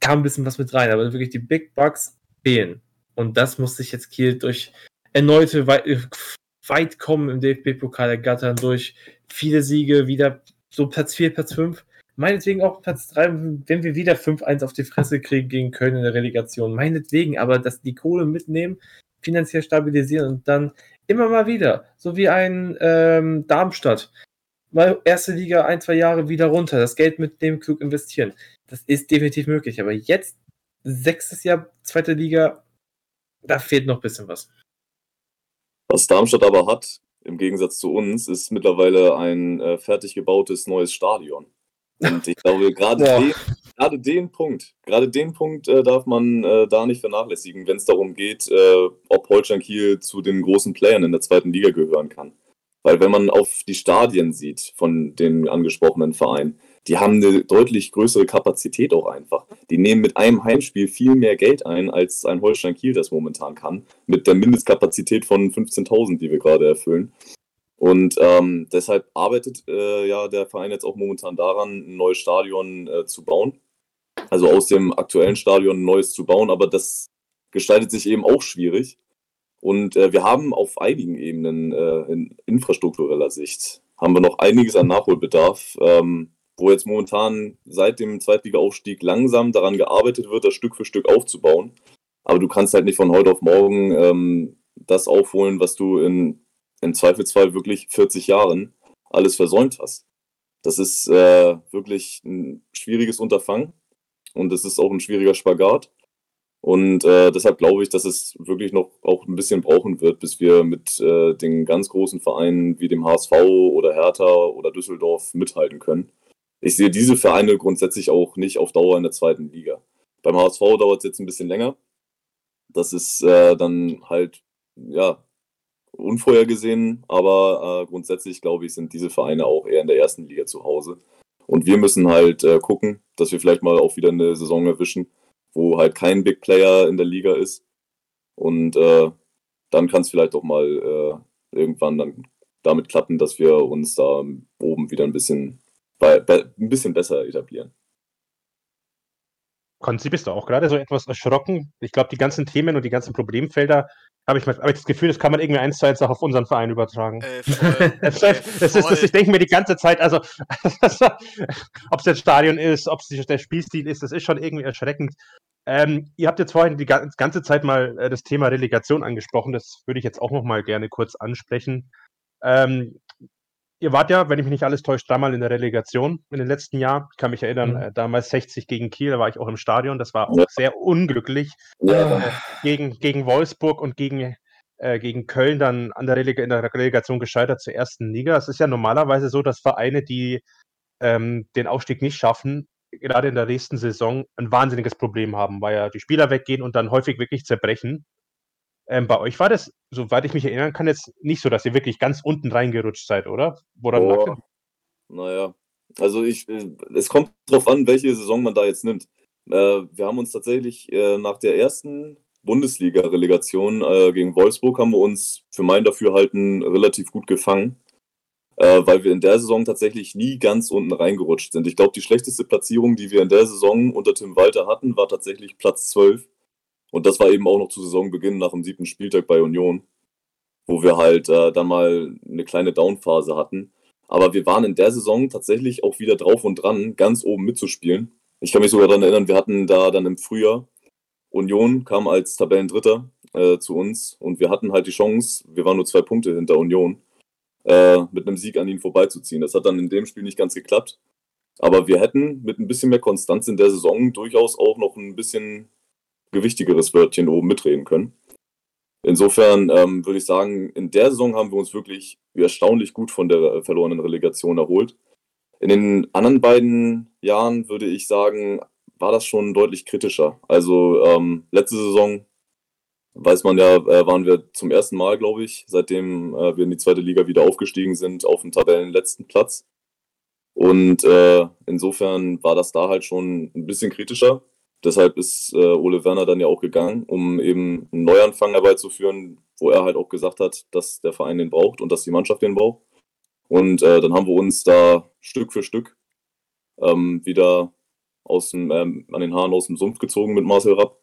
Speaker 4: Kam ein bisschen was mit rein, aber wirklich die Big Bucks fehlen. Und das muss sich jetzt Kiel durch erneute weit kommen im DFB-Pokal ergattern, durch viele Siege, wieder so Platz 4, Platz 5 Meinetwegen auch Platz 3, wenn wir wieder 5-1 auf die Fresse kriegen gegen Köln in der Relegation. Meinetwegen, aber dass die Kohle mitnehmen, finanziell stabilisieren und dann immer mal wieder, so wie ein ähm, Darmstadt, mal erste Liga ein, zwei Jahre wieder runter, das Geld mit dem klug investieren. Das ist definitiv möglich. Aber jetzt, sechstes Jahr, zweite Liga, da fehlt noch ein bisschen was.
Speaker 3: Was Darmstadt aber hat, im Gegensatz zu uns, ist mittlerweile ein äh, fertig gebautes neues Stadion. Und ich glaube, gerade den, gerade den Punkt, gerade den Punkt äh, darf man äh, da nicht vernachlässigen, wenn es darum geht, äh, ob Holstein Kiel zu den großen Playern in der zweiten Liga gehören kann. Weil wenn man auf die Stadien sieht von den angesprochenen Vereinen, die haben eine deutlich größere Kapazität auch einfach. Die nehmen mit einem Heimspiel viel mehr Geld ein, als ein Holstein Kiel das momentan kann, mit der Mindestkapazität von 15.000, die wir gerade erfüllen. Und ähm, deshalb arbeitet äh, ja der Verein jetzt auch momentan daran, ein neues Stadion äh, zu bauen. Also aus dem aktuellen Stadion ein neues zu bauen, aber das gestaltet sich eben auch schwierig. Und äh, wir haben auf einigen Ebenen äh, in infrastruktureller Sicht haben wir noch einiges an Nachholbedarf, ähm, wo jetzt momentan seit dem Zweitliga-Aufstieg langsam daran gearbeitet wird, das Stück für Stück aufzubauen. Aber du kannst halt nicht von heute auf morgen ähm, das aufholen, was du in im Zweifelsfall wirklich 40 Jahren alles versäumt hast. Das ist äh, wirklich ein schwieriges Unterfangen und es ist auch ein schwieriger Spagat. Und äh, deshalb glaube ich, dass es wirklich noch auch ein bisschen brauchen wird, bis wir mit äh, den ganz großen Vereinen wie dem HSV oder Hertha oder Düsseldorf mithalten können. Ich sehe diese Vereine grundsätzlich auch nicht auf Dauer in der zweiten Liga. Beim HSV dauert es jetzt ein bisschen länger. Das ist äh, dann halt, ja, unvorhergesehen, aber äh, grundsätzlich glaube ich, sind diese Vereine auch eher in der ersten Liga zu Hause. Und wir müssen halt äh, gucken, dass wir vielleicht mal auch wieder eine Saison erwischen, wo halt kein Big Player in der Liga ist. Und äh, dann kann es vielleicht auch mal äh, irgendwann dann damit klappen, dass wir uns da oben wieder ein bisschen, bei, bei, ein bisschen besser etablieren.
Speaker 1: Konzi, bist du auch gerade so etwas erschrocken? Ich glaube, die ganzen Themen und die ganzen Problemfelder habe ich, hab ich das Gefühl, das kann man irgendwie eins zu eins auch auf unseren Verein übertragen. Äh, das, das ist, das, ich denke mir die ganze Zeit, also ob es jetzt Stadion ist, ob es der Spielstil ist, das ist schon irgendwie erschreckend. Ähm, ihr habt jetzt vorhin die ganze Zeit mal äh, das Thema Relegation angesprochen, das würde ich jetzt auch noch mal gerne kurz ansprechen. Ähm, ihr wart ja, wenn ich mich nicht alles täuscht, dreimal in der Relegation in den letzten Jahren. Ich kann mich erinnern, mhm. äh, damals 60 gegen Kiel, da war ich auch im Stadion. Das war auch ja. sehr unglücklich. Ja. Äh, gegen, gegen Wolfsburg und gegen, äh, gegen Köln dann an der Releg in der Relegation gescheitert zur ersten Liga. Es ist ja normalerweise so, dass Vereine, die ähm, den Aufstieg nicht schaffen, gerade in der nächsten Saison ein wahnsinniges Problem haben, weil ja die Spieler weggehen und dann häufig wirklich zerbrechen. Ähm, bei euch war das, soweit ich mich erinnern kann, jetzt nicht so, dass ihr wirklich ganz unten reingerutscht seid, oder? Woran
Speaker 3: lag Naja, also ich, äh, es kommt darauf an, welche Saison man da jetzt nimmt. Äh, wir haben uns tatsächlich äh, nach der ersten Bundesliga-Relegation äh, gegen Wolfsburg haben wir uns für mein Dafürhalten relativ gut gefangen, äh, weil wir in der Saison tatsächlich nie ganz unten reingerutscht sind. Ich glaube, die schlechteste Platzierung, die wir in der Saison unter Tim Walter hatten, war tatsächlich Platz 12. Und das war eben auch noch zu Saisonbeginn nach dem siebten Spieltag bei Union, wo wir halt äh, dann mal eine kleine Downphase hatten. Aber wir waren in der Saison tatsächlich auch wieder drauf und dran, ganz oben mitzuspielen. Ich kann mich sogar daran erinnern, wir hatten da dann im Frühjahr Union kam als Tabellendritter äh, zu uns und wir hatten halt die Chance, wir waren nur zwei Punkte hinter Union, äh, mit einem Sieg an ihnen vorbeizuziehen. Das hat dann in dem Spiel nicht ganz geklappt. Aber wir hätten mit ein bisschen mehr Konstanz in der Saison durchaus auch noch ein bisschen gewichtigeres Wörtchen oben mitreden können. Insofern ähm, würde ich sagen, in der Saison haben wir uns wirklich erstaunlich gut von der verlorenen Relegation erholt. In den anderen beiden Jahren würde ich sagen, war das schon deutlich kritischer. Also ähm, letzte Saison weiß man ja, äh, waren wir zum ersten Mal, glaube ich, seitdem äh, wir in die zweite Liga wieder aufgestiegen sind, auf dem Tabellenletzten Platz. Und äh, insofern war das da halt schon ein bisschen kritischer. Deshalb ist äh, Ole Werner dann ja auch gegangen, um eben einen Neuanfang herbeizuführen, wo er halt auch gesagt hat, dass der Verein den braucht und dass die Mannschaft den braucht. Und äh, dann haben wir uns da Stück für Stück ähm, wieder aus dem, ähm, an den Haaren aus dem Sumpf gezogen mit Marcel Rapp.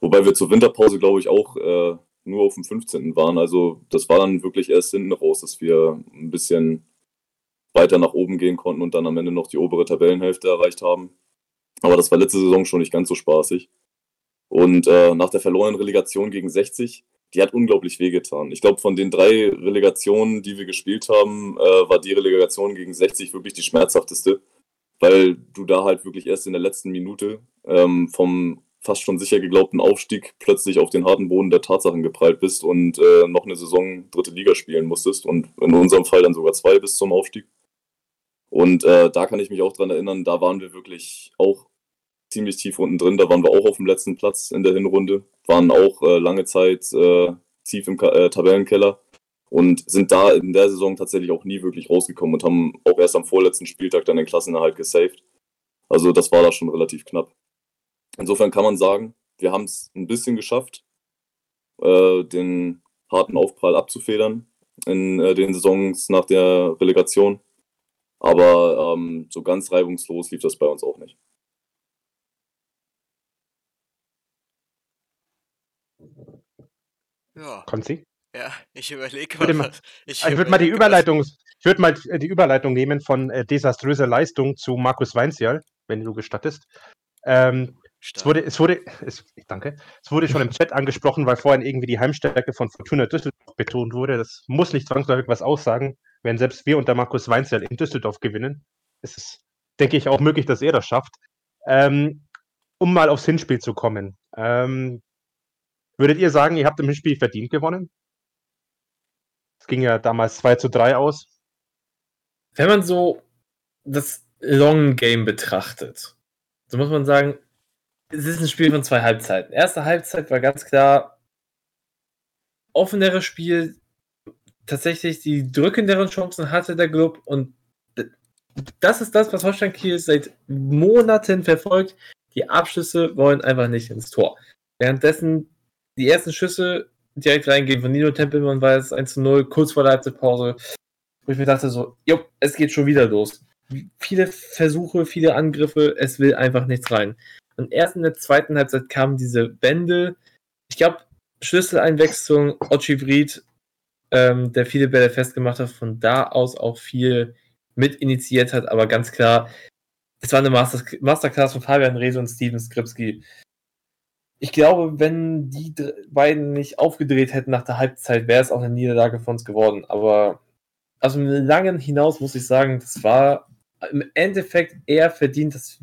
Speaker 3: Wobei wir zur Winterpause, glaube ich, auch äh, nur auf dem 15. waren. Also das war dann wirklich erst hinten raus, dass wir ein bisschen weiter nach oben gehen konnten und dann am Ende noch die obere Tabellenhälfte erreicht haben. Aber das war letzte Saison schon nicht ganz so spaßig. Und äh, nach der verlorenen Relegation gegen 60, die hat unglaublich wehgetan. Ich glaube, von den drei Relegationen, die wir gespielt haben, äh, war die Relegation gegen 60 wirklich die schmerzhafteste, weil du da halt wirklich erst in der letzten Minute ähm, vom fast schon sicher geglaubten Aufstieg plötzlich auf den harten Boden der Tatsachen geprallt bist und äh, noch eine Saison dritte Liga spielen musstest und in unserem Fall dann sogar zwei bis zum Aufstieg. Und äh, da kann ich mich auch dran erinnern, da waren wir wirklich auch ziemlich tief unten drin. Da waren wir auch auf dem letzten Platz in der Hinrunde, waren auch äh, lange Zeit äh, tief im Ka äh, Tabellenkeller und sind da in der Saison tatsächlich auch nie wirklich rausgekommen und haben auch erst am vorletzten Spieltag dann den Klassenerhalt gesaved. Also das war da schon relativ knapp. Insofern kann man sagen, wir haben es ein bisschen geschafft, äh, den harten Aufprall abzufedern in äh, den Saisons nach der Relegation. Aber ähm, so ganz reibungslos lief das bei uns auch nicht.
Speaker 2: Ja.
Speaker 1: Konzi?
Speaker 2: Ja, ich überlege mal.
Speaker 1: mal- Ich würde mal die Überleitung, ich würde mal äh, die Überleitung nehmen von äh, desaströser Leistung zu Markus Weinzierl, wenn du gestattest. Ähm, es wurde, es wurde, es, danke, es wurde schon im Chat angesprochen, weil vorhin irgendwie die Heimstärke von Fortuna Düsseldorf betont wurde. Das muss nicht zwangsläufig was aussagen, wenn selbst wir unter Markus Weinzierl in Düsseldorf gewinnen. Es ist, denke ich, auch möglich, dass er das schafft. Ähm, um mal aufs Hinspiel zu kommen. Ähm, würdet ihr sagen, ihr habt im Hinspiel verdient gewonnen? Es ging ja damals 2 zu 3 aus.
Speaker 4: Wenn man so das Long Game betrachtet, so muss man sagen, es ist ein Spiel von zwei Halbzeiten. Erste Halbzeit war ganz klar offeneres Spiel, tatsächlich die drückenderen Chancen hatte der Club und das ist das, was Holstein Kiel seit Monaten verfolgt. Die Abschlüsse wollen einfach nicht ins Tor. Währenddessen die ersten Schüsse direkt reingehen von Nino Tempelmann war es 1 zu 0, kurz vor der Halbzeitpause, wo ich mir dachte so, jo, es geht schon wieder los. Viele Versuche, viele Angriffe, es will einfach nichts rein. Und erst in der zweiten Halbzeit kamen diese Wände. Ich glaube, Schlüsseleinwechslung, Ochivrit, ähm, der viele Bälle festgemacht hat, von da aus auch viel mit initiiert hat, aber ganz klar, es war eine Master Masterclass von Fabian Rehse und Steven Skripski. Ich glaube, wenn die beiden nicht aufgedreht hätten nach der Halbzeit, wäre es auch eine Niederlage von uns geworden. Aber aus einem langen hinaus muss ich sagen, das war im Endeffekt eher verdient, dass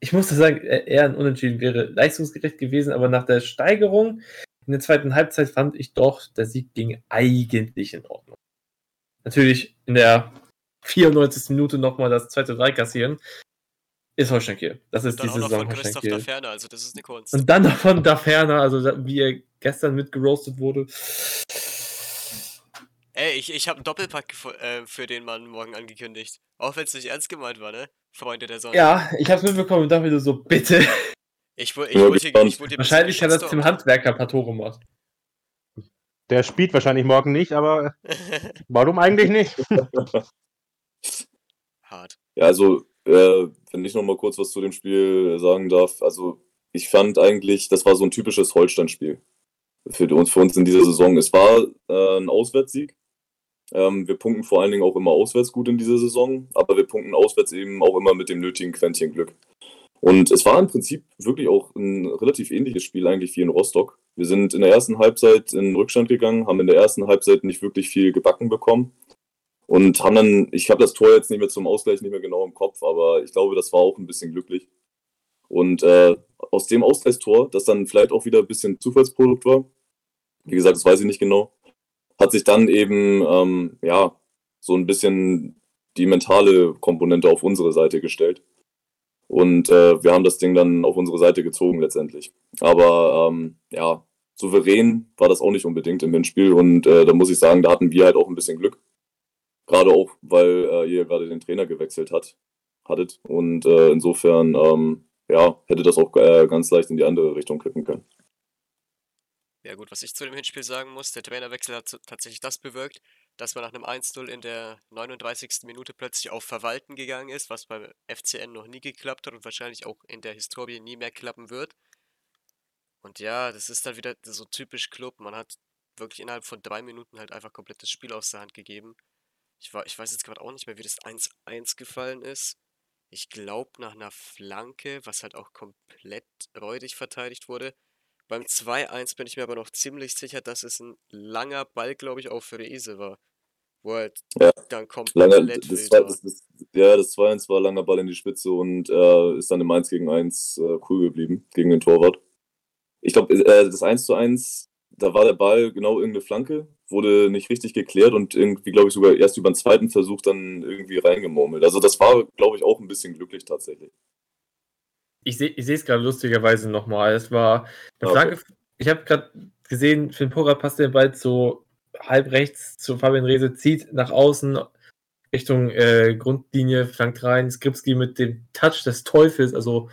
Speaker 4: ich muss sagen, eher ein Unentschieden wäre leistungsgerecht gewesen, aber nach der Steigerung in der zweiten Halbzeit fand ich doch, der Sieg ging eigentlich in Ordnung. Natürlich in der 94. Minute nochmal das zweite 3 kassieren. Ist Holstein Kiel. Das ist
Speaker 2: dann
Speaker 4: diese
Speaker 2: auch noch
Speaker 4: Saison
Speaker 2: von Christoph da also das ist eine Kunst.
Speaker 4: Und dann noch von da ferner, also wie er gestern mitgeroastet wurde.
Speaker 2: Ey, ich, ich habe einen Doppelpack äh, für den Mann morgen angekündigt. Auch wenn es nicht ernst gemeint war, ne? Freunde der Sonne.
Speaker 4: Ja, ich hab's mitbekommen und dachte mir so, bitte.
Speaker 2: Ich, wu- ich,
Speaker 3: Ja, gespannt.
Speaker 2: ich bisschen
Speaker 4: Wahrscheinlich hat das Tim Handwerker ein paar Tore gemacht.
Speaker 1: Der spielt wahrscheinlich morgen nicht, aber warum eigentlich nicht?
Speaker 2: Hart.
Speaker 3: Ja, also, äh, wenn ich noch mal kurz was zu dem Spiel sagen darf, also ich fand eigentlich, das war so ein typisches Holstein-Spiel für uns, für uns in dieser Saison. Es war äh, ein Auswärtssieg. Ähm, wir punkten vor allen Dingen auch immer auswärts gut in dieser Saison, aber wir punkten auswärts eben auch immer mit dem nötigen Quäntchen Glück. Und es war im Prinzip wirklich auch ein relativ ähnliches Spiel eigentlich wie in Rostock. Wir sind in der ersten Halbzeit in Rückstand gegangen, haben in der ersten Halbzeit nicht wirklich viel gebacken bekommen und haben dann, ich habe das Tor jetzt nicht mehr zum Ausgleich nicht mehr genau im Kopf, aber ich glaube, das war auch ein bisschen glücklich. Und äh, aus dem Ausgleichstor, das dann vielleicht auch wieder ein bisschen Zufallsprodukt war, wie gesagt, das weiß ich nicht genau, hat sich dann eben, ähm, ja, so ein bisschen die mentale Komponente auf unsere Seite gestellt. Und äh, wir haben das Ding dann auf unsere Seite gezogen letztendlich. Aber ähm, ja, souverän war das auch nicht unbedingt im Hinspiel. Und äh, da muss ich sagen, da hatten wir halt auch ein bisschen Glück. Gerade auch, weil äh, ihr gerade den Trainer gewechselt hat, hattet. Und äh, insofern, ähm, ja, hätte das auch äh, ganz leicht in die andere Richtung kippen können.
Speaker 2: Ja gut, was ich zu dem Hinspiel sagen muss, der Trainerwechsel hat tatsächlich das bewirkt, dass man nach einem 1-0 in der 39. Minute plötzlich auf Verwalten gegangen ist, was beim FCN noch nie geklappt hat und wahrscheinlich auch in der Historie nie mehr klappen wird. Und ja, das ist dann wieder so typisch Club. Man hat wirklich innerhalb von drei Minuten halt einfach komplett das Spiel aus der Hand gegeben. Ich, war, ich weiß jetzt gerade auch nicht mehr, wie das 1-1 gefallen ist. Ich glaube nach einer Flanke, was halt auch komplett räudig verteidigt wurde. Beim 2-1 bin ich mir aber noch ziemlich sicher, dass es ein langer Ball, glaube ich, auf Reese war. Wo er
Speaker 3: Ja,
Speaker 2: dann komplett
Speaker 3: Langer, das, zwei-
Speaker 2: war.
Speaker 3: das, das, ja, das 2-1 war langer Ball in die Spitze und äh, ist dann im 1 gegen 1 äh, cool geblieben gegen den Torwart. Ich glaube, äh, das 1 zu 1, da war der Ball genau irgendeine Flanke, wurde nicht richtig geklärt und irgendwie, glaube ich, sogar erst über den zweiten Versuch dann irgendwie reingemurmelt. Also das war, glaube ich, auch ein bisschen glücklich tatsächlich.
Speaker 4: Ich sehe ich es gerade lustigerweise nochmal. Es war eine
Speaker 3: Okay.
Speaker 4: Flanke. Ich habe gerade gesehen, Finn Pora passt den Ball so halb rechts zu Fabian Rehse, zieht nach außen Richtung äh, Grundlinie, flankt rein. Skripski mit dem Touch des Teufels. Also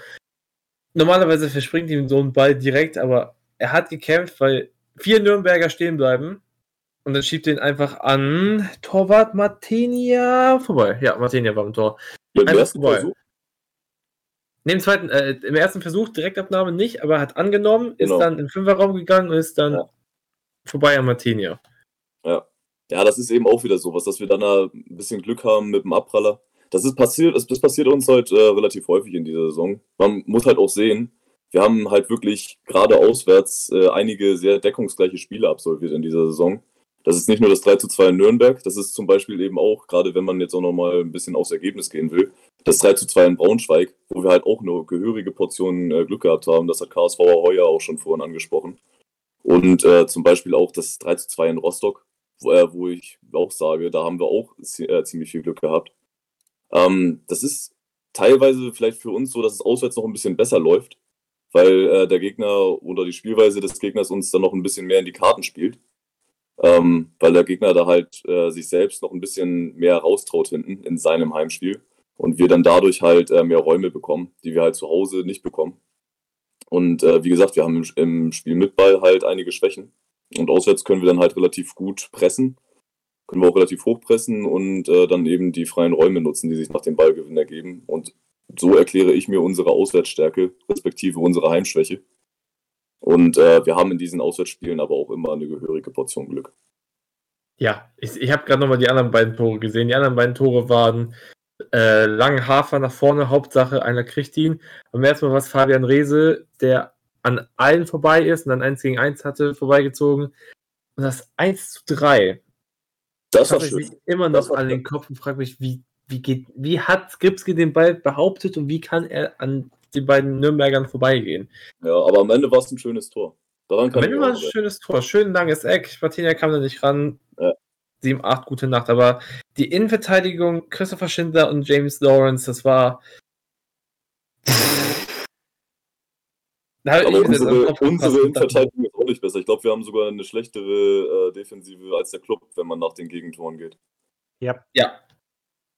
Speaker 4: normalerweise verspringt ihm so ein Ball direkt, aber er hat gekämpft, weil vier Nürnberger stehen bleiben. Und dann schiebt den einfach an Torwart Martenia vorbei. Ja, Martenia war im Tor.
Speaker 3: Ja, im ersten
Speaker 4: vorbei.
Speaker 3: Versuch,
Speaker 4: Ne, im zweiten, äh, im ersten Versuch Direktabnahme nicht, aber hat angenommen, ist
Speaker 3: Genau.
Speaker 4: dann in den Fünferraum gegangen und ist dann
Speaker 3: Ja.
Speaker 4: vorbei an Martinia.
Speaker 3: Ja, das ist eben auch wieder sowas, dass wir dann da ein bisschen Glück haben mit dem Abpraller. Das ist passiert, das, das passiert uns halt äh, relativ häufig in dieser Saison. Man muss halt auch sehen, wir haben halt wirklich gerade auswärts äh, einige sehr deckungsgleiche Spiele absolviert in dieser Saison. Das ist nicht nur das 3 zu 2 in Nürnberg, das ist zum Beispiel eben auch, gerade wenn man jetzt auch nochmal ein bisschen aufs Ergebnis gehen will, das 3 zu 2 in Braunschweig, wo wir halt auch eine gehörige Portion äh, Glück gehabt haben. Das hat KSV Heuer auch schon vorhin angesprochen. Und äh, zum Beispiel auch das 3 zu 2 in Rostock, wo, äh, wo ich auch sage, da haben wir auch äh, ziemlich viel Glück gehabt. Ähm, das ist teilweise vielleicht für uns so, dass es auswärts noch ein bisschen besser läuft, weil äh, der Gegner oder die Spielweise des Gegners uns dann noch ein bisschen mehr in die Karten spielt. Ähm, weil der Gegner da halt äh, sich selbst noch ein bisschen mehr raustraut hinten in seinem Heimspiel und wir dann dadurch halt äh, mehr Räume bekommen, die wir halt zu Hause nicht bekommen. Und äh, wie gesagt, wir haben im, im Spiel mit Ball halt einige Schwächen. Und auswärts können wir dann halt relativ gut pressen, können wir auch relativ hoch pressen und äh, dann eben die freien Räume nutzen, die sich nach dem Ballgewinn ergeben. Und so erkläre ich mir unsere Auswärtsstärke, respektive unsere Heimschwäche. Und äh, wir haben in diesen Auswärtsspielen aber auch immer eine gehörige Portion Glück.
Speaker 4: Ja, ich, ich habe gerade nochmal die anderen beiden Tore gesehen. Die anderen beiden Tore waren äh, langen Hafer nach vorne, Hauptsache einer kriegt ihn. Beim ersten Mal war es Fabian Rehse, der an allen vorbei ist und dann 1 gegen 1 hatte, vorbeigezogen. Und das 1 zu 3
Speaker 3: Das war
Speaker 4: ich
Speaker 3: schön.
Speaker 4: immer noch an den Kopf und frage mich, wie, wie, geht, wie hat Skripski den Ball behauptet und wie kann er an den beiden Nürnbergern vorbeigehen?
Speaker 3: Ja, aber am Ende war es ein schönes Tor. Daran kann
Speaker 4: Am Ende war
Speaker 3: auch
Speaker 4: ein schönes Tor, schön langes Eck. Martina kam da nicht ran.
Speaker 3: Ja.
Speaker 4: 7, 8, gute Nacht. Aber die Innenverteidigung, Christopher Schindler und James Lawrence, das war. Da
Speaker 3: Aber unsere, unsere Innenverteidigung ist auch nicht besser. Ich glaube, wir haben sogar eine schlechtere äh, Defensive als der Club, wenn man nach den Gegentoren geht.
Speaker 4: Ja,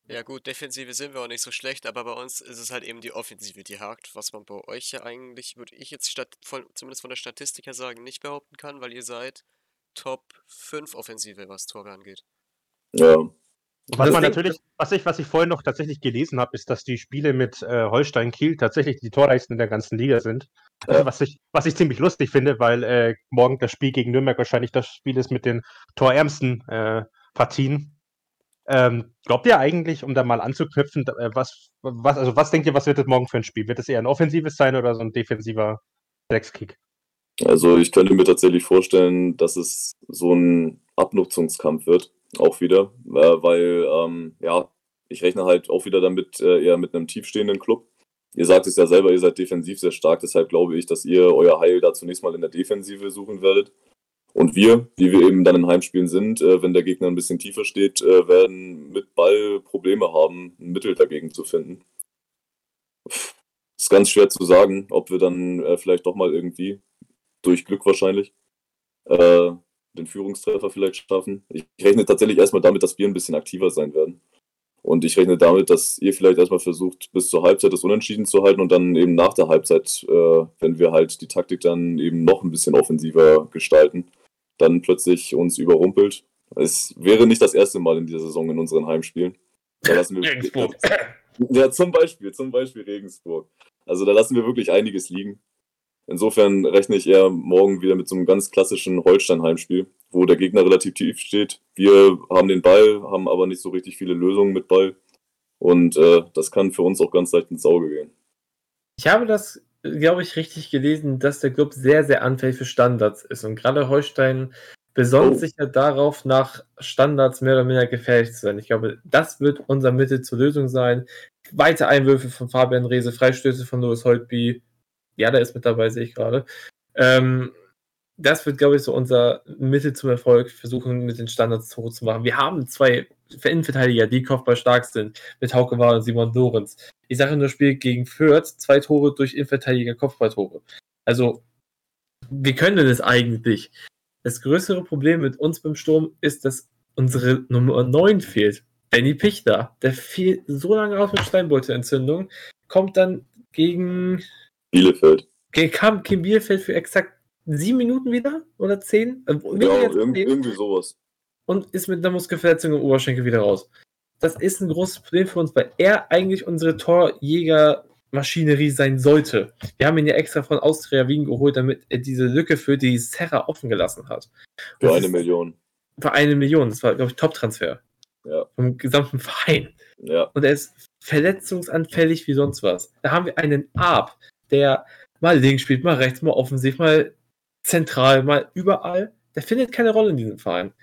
Speaker 2: Ja gut, Defensive sind wir auch nicht so schlecht, aber bei uns ist es halt eben die Offensive, die hakt, was man bei euch ja eigentlich, würde ich jetzt statt von, zumindest von der Statistik her sagen, nicht behaupten kann, weil ihr seid Top 5 Offensive, was Tore angeht.
Speaker 3: Ja,
Speaker 1: Was man natürlich, was ich, was ich vorhin noch tatsächlich gelesen habe, ist, dass die Spiele mit äh, Holstein Kiel tatsächlich die torreichsten in der ganzen Liga sind.
Speaker 3: Ja.
Speaker 1: Was, ich, was ich ziemlich lustig finde, weil äh, morgen das Spiel gegen Nürnberg wahrscheinlich das Spiel ist mit den torärmsten äh, Partien. Ähm, glaubt ihr eigentlich, um da mal anzuknüpfen, äh, was, was, also was denkt ihr, was wird das morgen für ein Spiel? Wird es eher ein offensives sein oder so ein defensiver Dreckskick?
Speaker 3: also ich könnte mir tatsächlich vorstellen, dass es so ein Abnutzungskampf wird, auch wieder, äh, weil, ähm, ja, ich rechne halt auch wieder damit äh, eher mit einem tiefstehenden Club. Ihr sagt es ja selber, ihr seid defensiv sehr stark, deshalb glaube ich, dass ihr euer Heil da zunächst mal in der Defensive suchen werdet. Und wir, wie wir eben dann in Heimspielen sind, äh, wenn der Gegner ein bisschen tiefer steht, äh, werden mit Ball Probleme haben, ein Mittel dagegen zu finden. ist ganz schwer zu sagen, ob wir dann äh, vielleicht doch mal irgendwie, durch Glück wahrscheinlich, äh, den Führungstreffer vielleicht schaffen. Ich rechne tatsächlich erstmal damit, dass wir ein bisschen aktiver sein werden. Und ich rechne damit, dass ihr vielleicht erstmal versucht, bis zur Halbzeit das Unentschieden zu halten und dann eben nach der Halbzeit, äh, wenn wir halt die Taktik dann eben noch ein bisschen offensiver gestalten, dann plötzlich uns überrumpelt. Es wäre nicht das erste Mal in dieser Saison in unseren Heimspielen. Da lassen wir, Regensburg. Ja, zum Beispiel, zum Beispiel Regensburg. Also da lassen wir wirklich einiges liegen. Insofern rechne ich eher morgen wieder mit so einem ganz klassischen Holstein-Heimspiel, wo der Gegner relativ tief steht. Wir haben den Ball, haben aber nicht so richtig viele Lösungen mit Ball. Und äh, das kann für uns auch ganz leicht ins Auge gehen.
Speaker 4: Ich habe das, glaube ich, richtig gelesen, dass der Club sehr, sehr anfällig für Standards ist. Und gerade Holstein besonnt oh. sich ja darauf, nach Standards mehr oder weniger gefährlich zu sein. Ich glaube, das wird unser Mittel zur Lösung sein. Weite Einwürfe von Fabian Rehse, Freistöße von Louis Holtby, ja, der ist mit dabei, sehe ich gerade. Ähm, das wird, glaube ich, so unser Mittel zum Erfolg, versuchen mit den Standards Tore zu machen. Wir haben zwei Innenverteidiger, die Kopfball stark sind, mit Hauke Wahl und Simon Lorenz. Ich sage nur, Spiel gegen Fürth, zwei Tore durch Innenverteidiger Kopfballtore. Also, wir können es eigentlich. Das größere Problem mit uns beim Sturm ist, dass unsere Nummer 9 fehlt. Danny Pichter, der fiel so lange aus mit Steinbeutelentzündung, kommt dann gegen
Speaker 3: Bielefeld.
Speaker 4: Kam Kim Bielefeld für exakt sieben Minuten wieder? Oder zehn?
Speaker 3: Äh, ja, irgendwie, irgendwie sowas.
Speaker 4: Und ist mit einer Muskelverletzung im Oberschenkel wieder raus. Das ist ein großes Problem für uns, weil er eigentlich unsere Torjägermaschinerie sein sollte. Wir haben ihn ja extra von Austria Wien geholt, damit er diese Lücke für die Serra offen gelassen hat.
Speaker 3: Für eine Million.
Speaker 4: Für eine Million. Das war, glaube ich, Top-Transfer.
Speaker 3: Ja.
Speaker 4: Vom gesamten Verein.
Speaker 3: Ja.
Speaker 4: Und er ist verletzungsanfällig wie sonst was. Da haben wir einen Ab, der mal links spielt, mal rechts, mal offensiv, mal zentral, mal überall. Der findet keine Rolle in diesem Verein.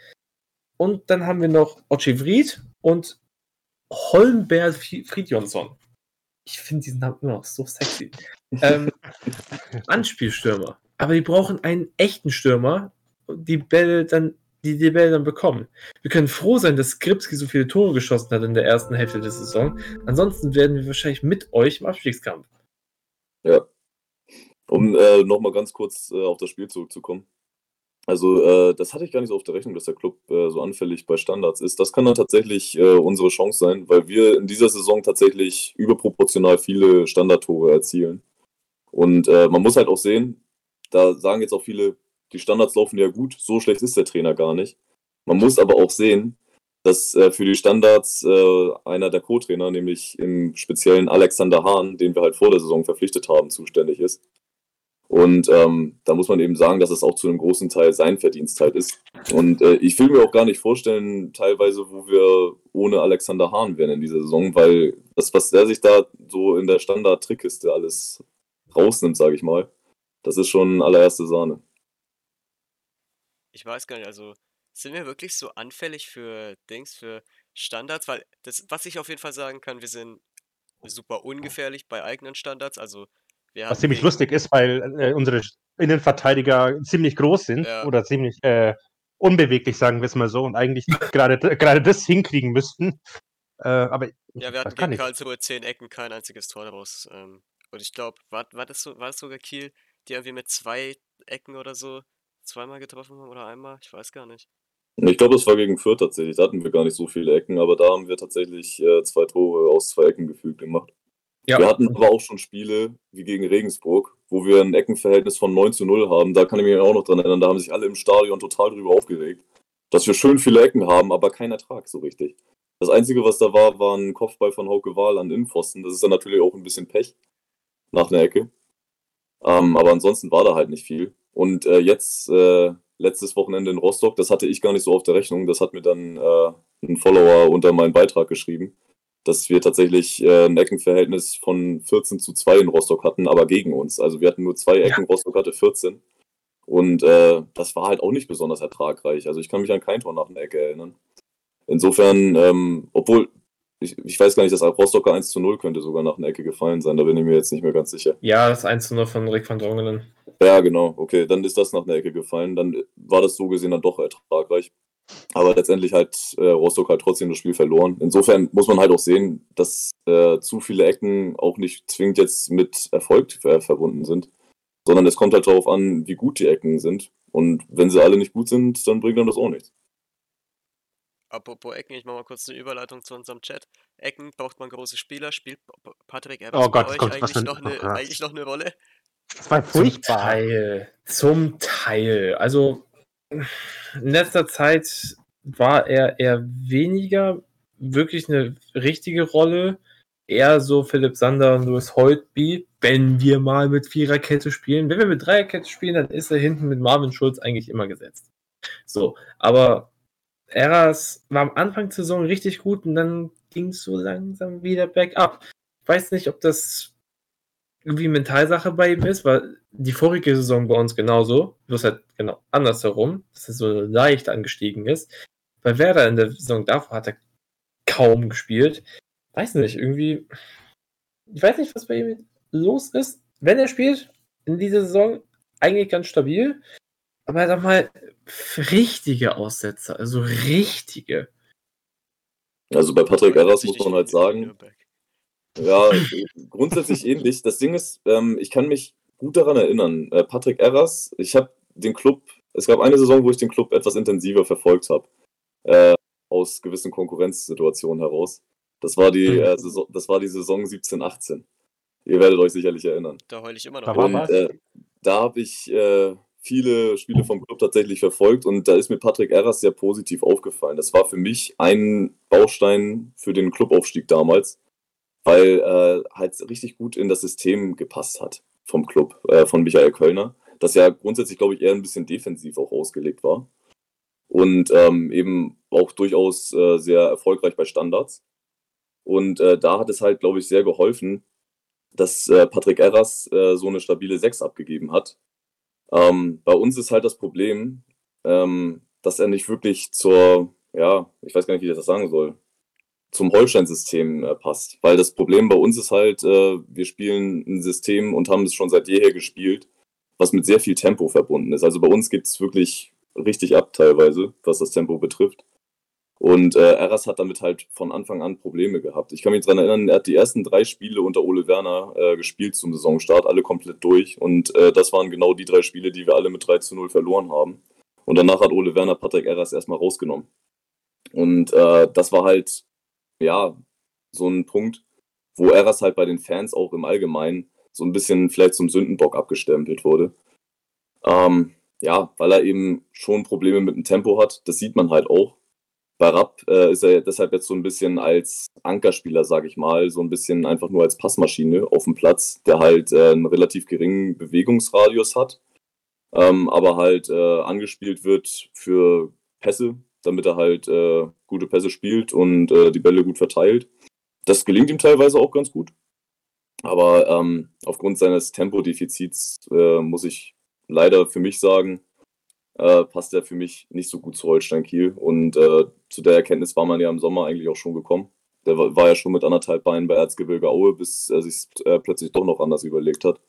Speaker 4: Und dann haben wir noch Ochivrid und Holmberg Fridjonsson. Ich finde diesen Namen immer noch so sexy. Ähm, Anspielstürmer. Aber die brauchen einen echten Stürmer, die Bälle dann, die die Bälle dann bekommen. Wir können froh sein, dass Skripski so viele Tore geschossen hat in der ersten Hälfte der Saison. Ansonsten werden wir wahrscheinlich mit euch im Abstiegskampf.
Speaker 3: Ja. Um äh, nochmal ganz kurz äh, auf das Spiel zurückzukommen. Also, äh, das hatte ich gar nicht so auf der Rechnung, dass der Club äh, so anfällig bei Standards ist. Das kann dann tatsächlich äh, unsere Chance sein, weil wir in dieser Saison tatsächlich überproportional viele Standardtore erzielen. Und äh, man muss halt auch sehen, da sagen jetzt auch viele, die Standards laufen ja gut, so schlecht ist der Trainer gar nicht. Man muss aber auch sehen, dass äh, für die Standards äh, einer der Co-Trainer, nämlich im speziellen Alexander Hahn, den wir halt vor der Saison verpflichtet haben, zuständig ist. Und ähm, da muss man eben sagen, dass es auch zu einem großen Teil sein Verdienst halt ist. Und äh, ich will mir auch gar nicht vorstellen, teilweise, wo wir ohne Alexander Hahn wären in dieser Saison, weil das, was der sich da so in der Standard-Trickkiste alles rausnimmt, sage ich mal, das ist schon allererste Sahne.
Speaker 2: Ich weiß gar nicht, also sind wir wirklich so anfällig für Dings, für Standards? Weil das, was ich auf jeden Fall sagen kann, wir sind super ungefährlich bei eigenen Standards. Also
Speaker 1: was ziemlich lustig ist, weil äh, unsere Innenverteidiger ziemlich groß sind ja. oder ziemlich äh, unbeweglich, sagen wir es mal so, und eigentlich gerade gerade das hinkriegen müssten. Äh, aber
Speaker 2: ja, wir hatten gegen Karlsruhe zehn Ecken, kein einziges Tor daraus. Ähm, und ich glaube, war, war, das so, war das sogar Kiel, die irgendwie mit zwei Ecken oder so zweimal getroffen haben oder einmal? Ich weiß gar nicht.
Speaker 3: Ich glaube, das war gegen Fürth tatsächlich. Da hatten wir gar nicht so viele Ecken, aber da haben wir tatsächlich äh, zwei Tore aus zwei Ecken gefügt gemacht. Ja. Wir hatten aber auch schon Spiele wie gegen Regensburg, wo wir ein Eckenverhältnis von 9 zu 0 haben. Da kann ich mich auch noch dran erinnern, da haben sich alle im Stadion total drüber aufgeregt, dass wir schön viele Ecken haben, aber kein Ertrag so richtig. Das Einzige, was da war, war ein Kopfball von Hauke Wahl an Innenpfosten. Das ist dann natürlich auch ein bisschen Pech nach einer Ecke. Ähm, aber ansonsten war da halt nicht viel. Und äh, jetzt äh, letztes Wochenende in Rostock. Das hatte ich gar nicht so auf der Rechnung. Das hat mir dann äh, ein Follower unter meinen Beitrag geschrieben, dass wir tatsächlich äh, ein Eckenverhältnis von 14 zu 2 in Rostock hatten, aber gegen uns. Also wir hatten nur zwei Ecken, ja. Rostock hatte 14. Und äh, das war halt auch nicht besonders ertragreich. Also ich kann mich an kein Tor nach einer Ecke erinnern. Insofern, ähm, obwohl ich, ich, weiß gar nicht, das Rostocker 1 zu 0 könnte sogar nach einer Ecke gefallen sein, da bin ich mir jetzt nicht mehr ganz sicher.
Speaker 4: Ja, das 1 zu 0 von Rick van Drongelen.
Speaker 3: Ja, genau, okay, dann ist das nach einer Ecke gefallen, dann war das so gesehen dann doch ertragreich. Aber letztendlich hat äh, Rostock halt trotzdem das Spiel verloren. Insofern muss man halt auch sehen, dass äh, zu viele Ecken auch nicht zwingend jetzt mit Erfolg äh, verbunden sind, sondern es kommt halt darauf an, wie gut die Ecken sind. Und wenn sie alle nicht gut sind, dann bringt dann das auch nichts.
Speaker 2: Apropos Ecken, ich mache mal kurz eine Überleitung zu unserem Chat. Ecken braucht man große Spieler. Spielt Patrick Evans
Speaker 1: oh Gott,
Speaker 2: bei euch
Speaker 1: Gott,
Speaker 2: eigentlich, noch eine,
Speaker 1: oh
Speaker 2: eigentlich noch eine Rolle?
Speaker 1: Das war furchtbar.
Speaker 4: Zum Teil. Zum Teil. Also in letzter Zeit war er eher weniger wirklich eine richtige Rolle. Eher so Philipp Sander und Louis Holtby, wenn wir mal mit Viererkette spielen. Wenn wir mit Dreierkette spielen, dann ist er hinten mit Marvin Schulz eigentlich immer gesetzt. So, aber Eras war am Anfang der Saison richtig gut und dann ging es so langsam wieder bergab. Ich weiß nicht, ob das irgendwie Mentalsache bei ihm ist, weil die vorige Saison bei uns genauso, bloß halt genau andersherum, dass er so leicht angestiegen ist. Bei Werder in der Saison davor hat er kaum gespielt. Weiß nicht, irgendwie, ich weiß nicht, was bei ihm los ist. Wenn er spielt, in dieser Saison eigentlich ganz stabil, aber sag mal, richtige Aussetzer, also richtige.
Speaker 3: Also bei Patrick Erras muss man halt sagen, ja, grundsätzlich ähnlich. Das Ding ist, ähm, ich kann mich gut daran erinnern. Äh, Patrick Erras, ich habe den Club, es gab eine Saison, wo ich den Club etwas intensiver verfolgt habe. Äh, aus gewissen Konkurrenzsituationen heraus. Das war die, mhm. äh, Saison, das war die Saison 17, 18. Ihr werdet euch sicherlich erinnern.
Speaker 2: Da heule ich immer noch.
Speaker 1: Da, und,
Speaker 3: äh, da habe ich äh, viele Spiele vom Club tatsächlich verfolgt und da ist mir Patrick Erras sehr positiv aufgefallen. Das war für mich ein Baustein für den Clubaufstieg damals weil äh, halt richtig gut in das System gepasst hat vom Club, äh, von Michael Kölner, das ja grundsätzlich, glaube ich, eher ein bisschen defensiv auch ausgelegt war und ähm, eben auch durchaus äh, sehr erfolgreich bei Standards. Und äh, da hat es halt, glaube ich, sehr geholfen, dass äh, Patrick Erras äh, so eine stabile 6 abgegeben hat. Ähm, bei uns ist halt das Problem, ähm, dass er nicht wirklich zur, ja, ich weiß gar nicht, wie ich das sagen soll, zum Holstein-System äh, passt. Weil das Problem bei uns ist halt, äh, wir spielen ein System und haben es schon seit jeher gespielt, was mit sehr viel Tempo verbunden ist. Also bei uns geht es wirklich richtig ab teilweise, was das Tempo betrifft. Und äh, Eras hat damit halt von Anfang an Probleme gehabt. Ich kann mich daran erinnern, er hat die ersten drei Spiele unter Ole Werner äh, gespielt zum Saisonstart, alle komplett durch. Und äh, das waren genau die drei Spiele, die wir alle mit 3 zu 0 verloren haben. Und danach hat Ole Werner Patrick Eras erstmal rausgenommen. Und äh, das war halt ja, so ein Punkt, wo Eras halt bei den Fans auch im Allgemeinen so ein bisschen vielleicht zum Sündenbock abgestempelt wurde. Ähm, ja, weil er eben schon Probleme mit dem Tempo hat. Das sieht man halt auch. Rapp äh, ist er deshalb jetzt so ein bisschen als Ankerspieler, sage ich mal, so ein bisschen einfach nur als Passmaschine auf dem Platz, der halt äh, einen relativ geringen Bewegungsradius hat, ähm, aber halt äh, angespielt wird für Pässe, damit er halt äh, gute Pässe spielt und äh, die Bälle gut verteilt. Das gelingt ihm teilweise auch ganz gut. Aber ähm, aufgrund seines Tempodefizits äh, muss ich leider für mich sagen, äh, passt er für mich nicht so gut zu Holstein Kiel. Und äh, zu der Erkenntnis war man ja im Sommer eigentlich auch schon gekommen. Der war, war ja schon mit anderthalb Beinen bei Erzgebirge Aue, bis er sich äh, plötzlich doch noch anders überlegt hat.